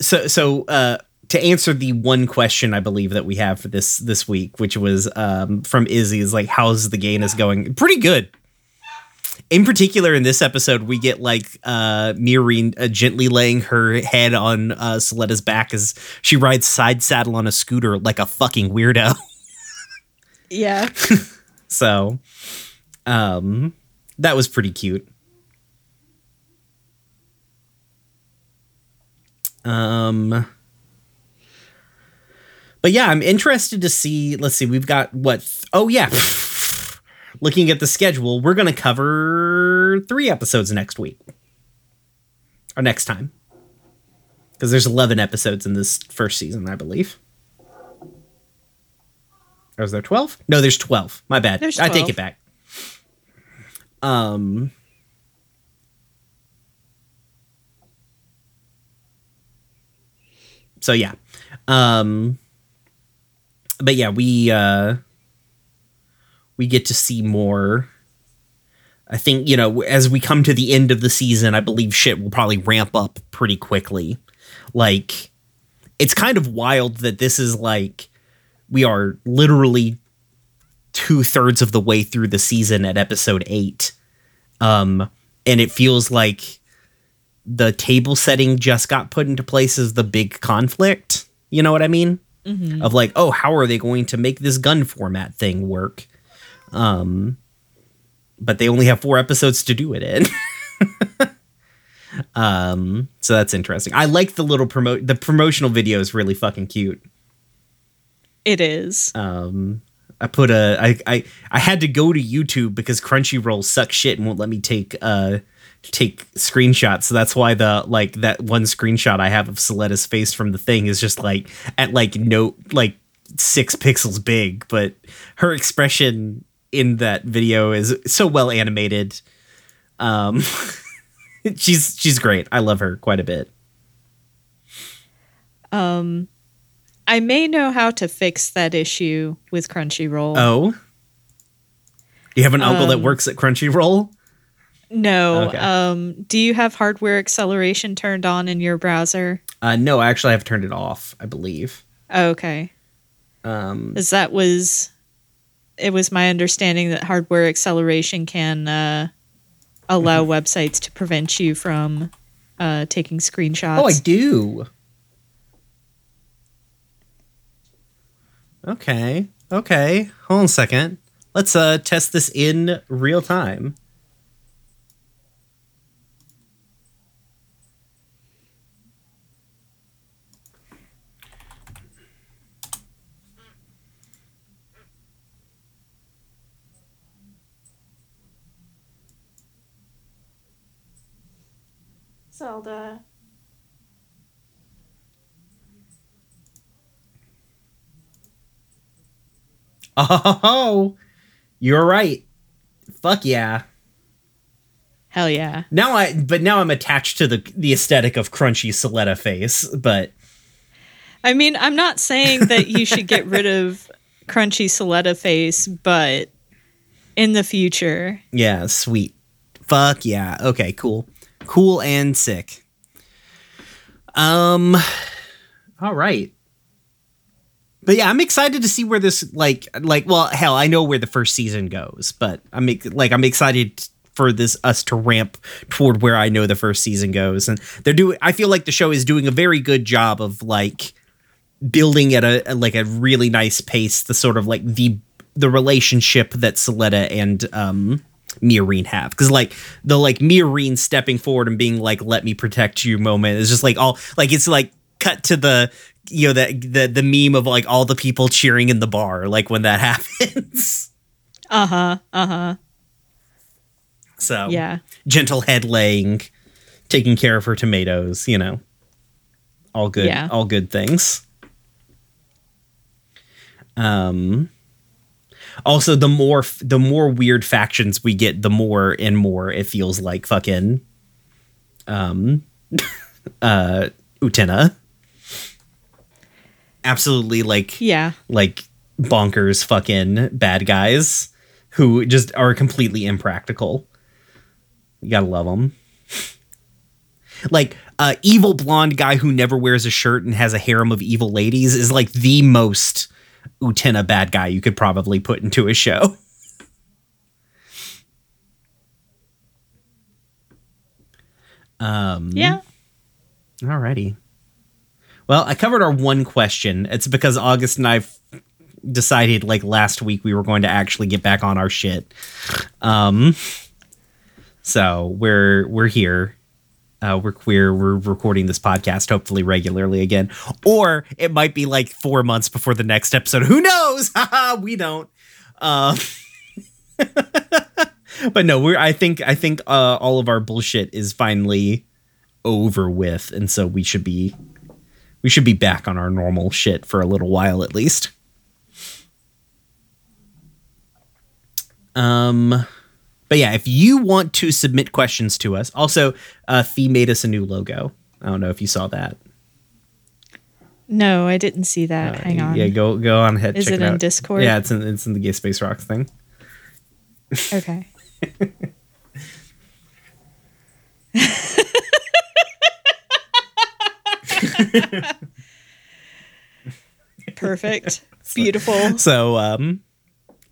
so so uh to answer the one question i believe that we have for this this week which was um from izzy is like how's the game is going? Pretty good. In particular in this episode we get like uh Miorine uh, gently laying her head on uh Suletta's back as she rides side saddle on a scooter like a fucking weirdo. Yeah. so um that was pretty cute. Um but yeah i'm interested to see let's see we've got what oh yeah. Looking at the schedule we're gonna cover three episodes next week. Or next time. Because there's 11 episodes in this first season i believe. Or is there 12 no there's 12 my bad. I take it back. Um so yeah. Um but yeah we uh we get to see more i think you know as we come to the end of the season i believe shit will probably ramp up pretty quickly like it's kind of wild that this is like we are literally two-thirds of the way through the season at episode eight um and it feels like the table setting just got put into place as the big conflict. You know what I mean? Of like, oh, how are they going to make this Gund format thing work? Um, but they only have four episodes to do it in. um, so that's interesting. I like the little promote. The promotional video is really fucking cute. It is. Um, I put a I I I had to go to YouTube because Crunchyroll sucks shit and won't let me take uh take screenshots. So that's why the like that one screenshot I have of Suletta's face from the thing is just like at like no like six pixels big, but her expression in that video is so well animated. Um she's she's great. I love her quite a bit. Um I may know how to fix that issue with Crunchyroll. Oh. Do you have an uncle that Um, works at Crunchyroll? No. Okay. Um, do you have hardware acceleration turned on in your browser? Uh, no, actually, I've turned it off. I believe. Okay. Um, Because that was, it was my understanding that hardware acceleration can uh, allow Mm-hmm. websites to prevent you from uh, taking screenshots. oh, I do. Okay. Okay. Hold on a second. Let's uh test this in real time. Zelda. Oh, you're right. Fuck yeah. Hell yeah. Now I, but now I'm attached to the the aesthetic of crunchy Suletta face. But I mean, I'm not saying that you should get rid of crunchy Suletta face, but in the future, yeah, sweet. Fuck yeah. Okay, cool, cool and sick. Um, all right. But yeah, I'm excited to see where this like like well hell I know where the first season goes, but I'm like I'm excited for this us to ramp toward where I know the first season goes, and they're doing. I feel like the show is doing a very good job of like building at a, like a really nice pace. The sort of like the the relationship that Suletta and um Miorine have because like the like Miorine stepping forward and being like "Let me protect you" moment is just like all like it's like cut to the you know the the the meme of like all the people cheering in the bar like when that happens. uh huh, uh huh, so yeah. gentle head laying, taking care of her tomatoes, you know. all good Yeah. all good things. Um also the more the more weird factions we get, the more and more it feels like fucking um uh Utena. Absolutely like Yeah. like bonkers fucking bad guys who just are completely impractical. You gotta love them. Like uh, evil blonde guy who never wears a shirt and has a harem of evil ladies is like the most Utena bad guy you could probably put into a show. Um, Yeah. Alrighty. Well, I covered our one question. It's because August and I decided like last week we were going to actually get back on our shit. Um so we're we're here. Uh, we're queer. We're recording this podcast hopefully regularly again, or it might be like four months before the next episode. Who knows? We don't. Uh, but no, we're. I think. I think uh, all of our bullshit is finally over with, and so we should be. We should be back on our normal shit for a little while at least. Um. But yeah, if you want to submit questions to us, also, uh, Fee made us a new logo. I don't know if you saw that. No, I didn't see that. Uh, Hang on. Yeah, go go on ahead. Is it it in. Discord? Yeah, it's in it's in the Gay Space Rocks thing. Okay. Perfect. Beautiful. So um,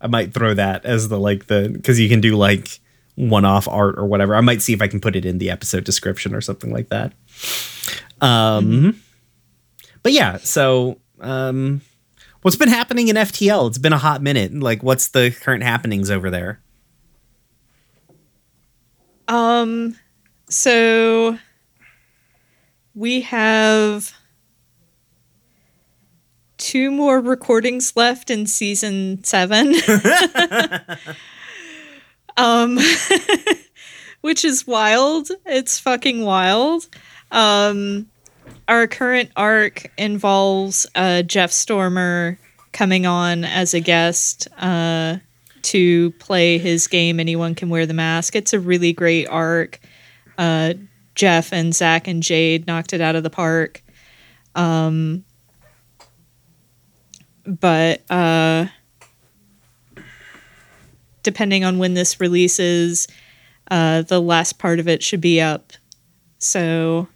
I might throw that as the like the because you can do like one off art or whatever. I might see if I can put it in the episode description or something like that. Um, but yeah, so um, what's been happening in FTL? It's been a hot minute. Like, what's the current happenings over there? Um so we have two more recordings left in season 7. um which is wild. It's fucking wild. Um our current arc involves uh Jeff Stormer coming on as a guest uh to play his game anyone can wear the mask it's a really great arc uh jeff and zach and jade knocked it out of the park um but uh depending on when this releases uh the last part of it should be up so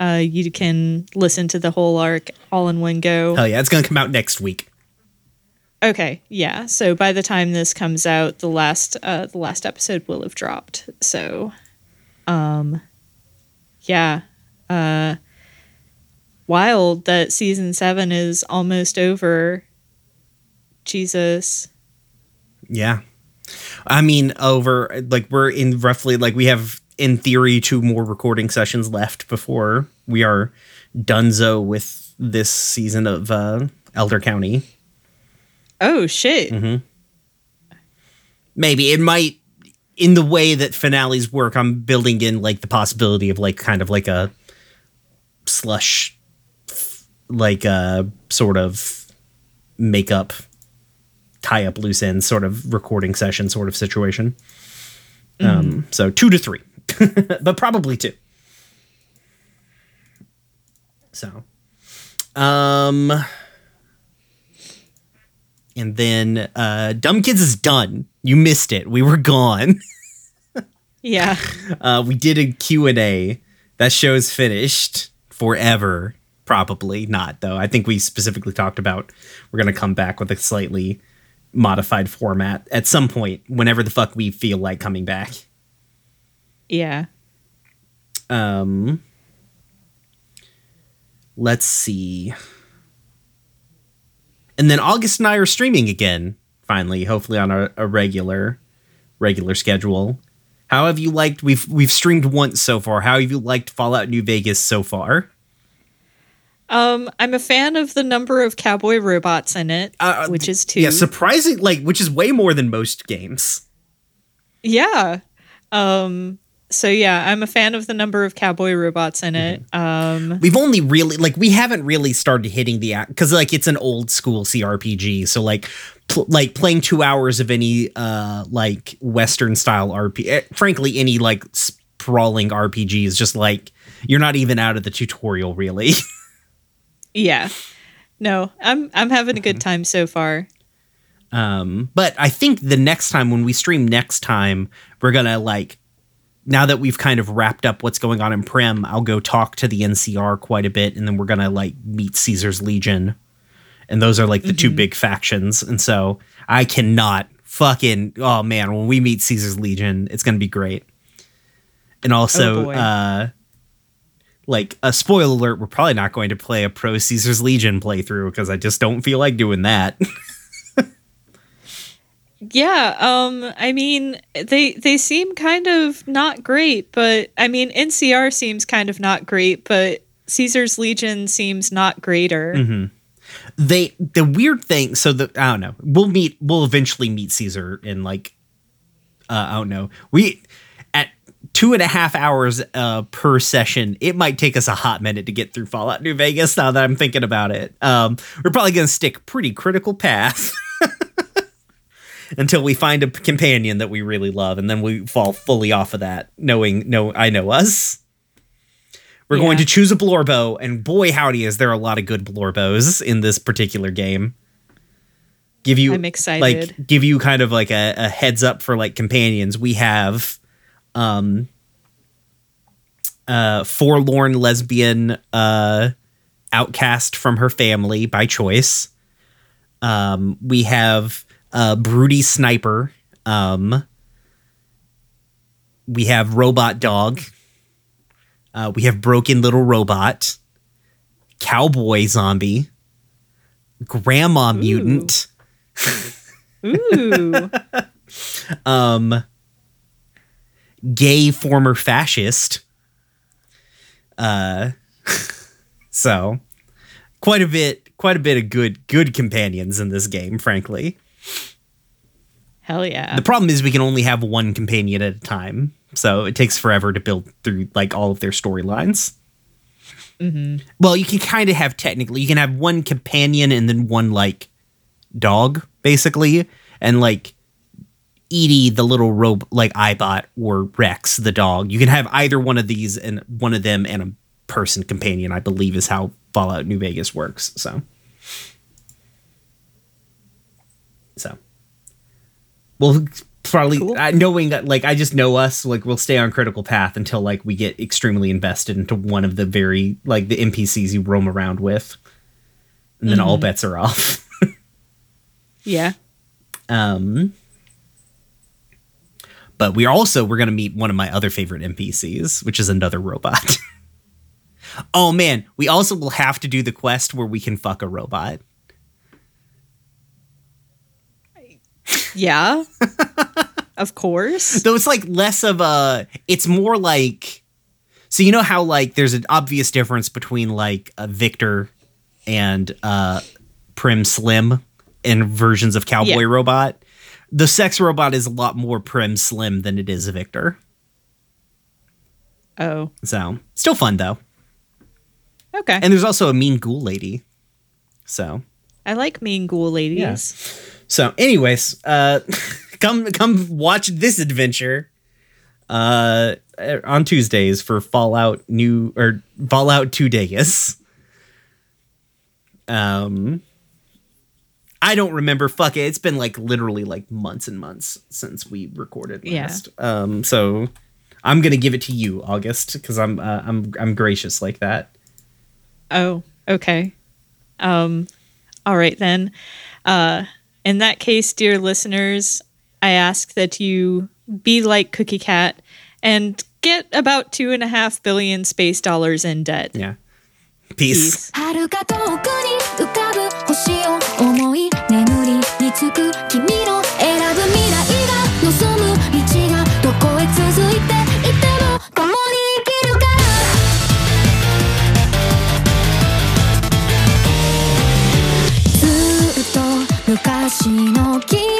uh you can listen to the whole arc all in one go Hell yeah, it's gonna come out next week. Okay, yeah. So by the time this comes out, the last uh the last episode will have dropped. So um yeah. Uh wild that season 7 is almost over. Jesus. Yeah. I mean, over like we're in roughly like we have in theory two more recording sessions left before we are donezo with this season of uh Elder County. Oh shit. Mm-hmm. Maybe it might in the way that finales work, I'm building in like the possibility of like kind of like a slush like a sort of makeup tie up loose ends sort of recording session sort of situation. Um, so two to three, but probably two. So, um, and then uh, Dumb Kids is done. You missed it. We were gone. Yeah. Uh, we did a Q&A. That show's finished forever. Probably not, though. I think we specifically talked about we're going to come back with a slightly modified format at some point, whenever the fuck we feel like coming back. Yeah. Um, let's see. And then August and I are streaming again, finally, hopefully on a, a regular regular schedule. How have you liked we've we've streamed once so far. How have you liked Fallout New Vegas so far? Um I'm a fan of the number of cowboy robots in it, Uh, which is 2. Yeah, surprising like which is way more than most games. Yeah. Um so yeah, I'm a fan of the number of cowboy robots in it. Mm-hmm. Um, We've only really like we haven't really started hitting the act because like it's an old school CRPG. So like pl- like playing two hours of any uh like Western style RP, eh, frankly any like sprawling RPG is just like you're not even out of the tutorial really. yeah, no, I'm I'm having a Mm-hmm. good time so far. Um, but I think the next time when we stream next time, we're gonna like now that we've kind of wrapped up what's going on in Primm, I'll go talk to the NCR quite a bit, and then we're gonna like meet Caesar's Legion. And those are like the two big factions. And so I cannot fucking oh man, when we meet Caesar's Legion, it's gonna be great. And also Oh, uh like a spoiler alert, we're probably not going to play a pro Caesar's Legion playthrough because I just don't feel like doing that. Yeah, um, I mean, they they seem kind of not great, but I mean, NCR seems kind of not great, but Caesar's Legion seems not greater. Mm-hmm. they the weird thing so the i don't know we'll meet we'll eventually meet caesar in like uh i don't know we two and a half hours uh per session it might take us a hot minute to get through fallout new vegas now that i'm thinking about it um we're probably gonna stick pretty critical path until we find a companion that we really love and then we fall fully off of that knowing no i know us we're going to choose a Blorbo, and boy, howdy, is there a lot of good Blorbos in this particular game. Give you, I'm excited. Like, give you kind of like a, a heads up for like companions. We have, um, uh, forlorn lesbian, uh, outcast from her family by choice. Um, we have uh, broody sniper. Um, we have robot dog. Uh, we have broken little robot, cowboy zombie, grandma mutant, Ooh, um, gay former fascist. Uh, so quite a bit, quite a bit of good, good companions in this game. Frankly, hell yeah! the problem is we can only have one companion at a time, so it takes forever to build through like all of their storylines. Well, you can kind of have technically, you can have one companion and then one like dog, basically, and like ED-E, the little robe, like eyebot, or Rex, the dog. You can have either one of these and one of them and a person companion. I believe is how Fallout New Vegas works. So, so we'll probably Cool. uh, knowing that like I just know us like we'll stay on critical path until like we get extremely invested into one of the very like the NPCs you roam around with, and then all bets are off. yeah, Um, but we also we're gonna meet one of my other favorite NPCs, which is another robot. oh man, we also will have to do the quest where we can fuck a robot. yeah. of course. Though it's like less of a, it's more like, so you know how like there's an obvious difference between like a Victor and uh Primm Slim and versions of Cowboy Yeah. Robot. The sex robot is a lot more Primm Slim than it is Victor. Oh, So still fun though. okay. And there's also a mean ghoul lady. So I like mean ghoul ladies. so anyways, uh come come watch this adventure uh on Tuesdays for Fallout New or Fallout 2 Days. Um I don't remember fuck it. It's been like literally like months and months since we recorded Yeah. last. Um so I'm going to give it to you August cuz I'm uh, I'm I'm gracious like that. Oh, okay. Um, all right then. Uh, in that case, dear listeners, I ask that you be like Cookie Cat and get about two and a half billion space dollars in debt. Yeah. Peace. Peace. しい眠りにつく君の選ぶ未来が望む道がどこへ続いていても共に生きるから。ずっと昔の君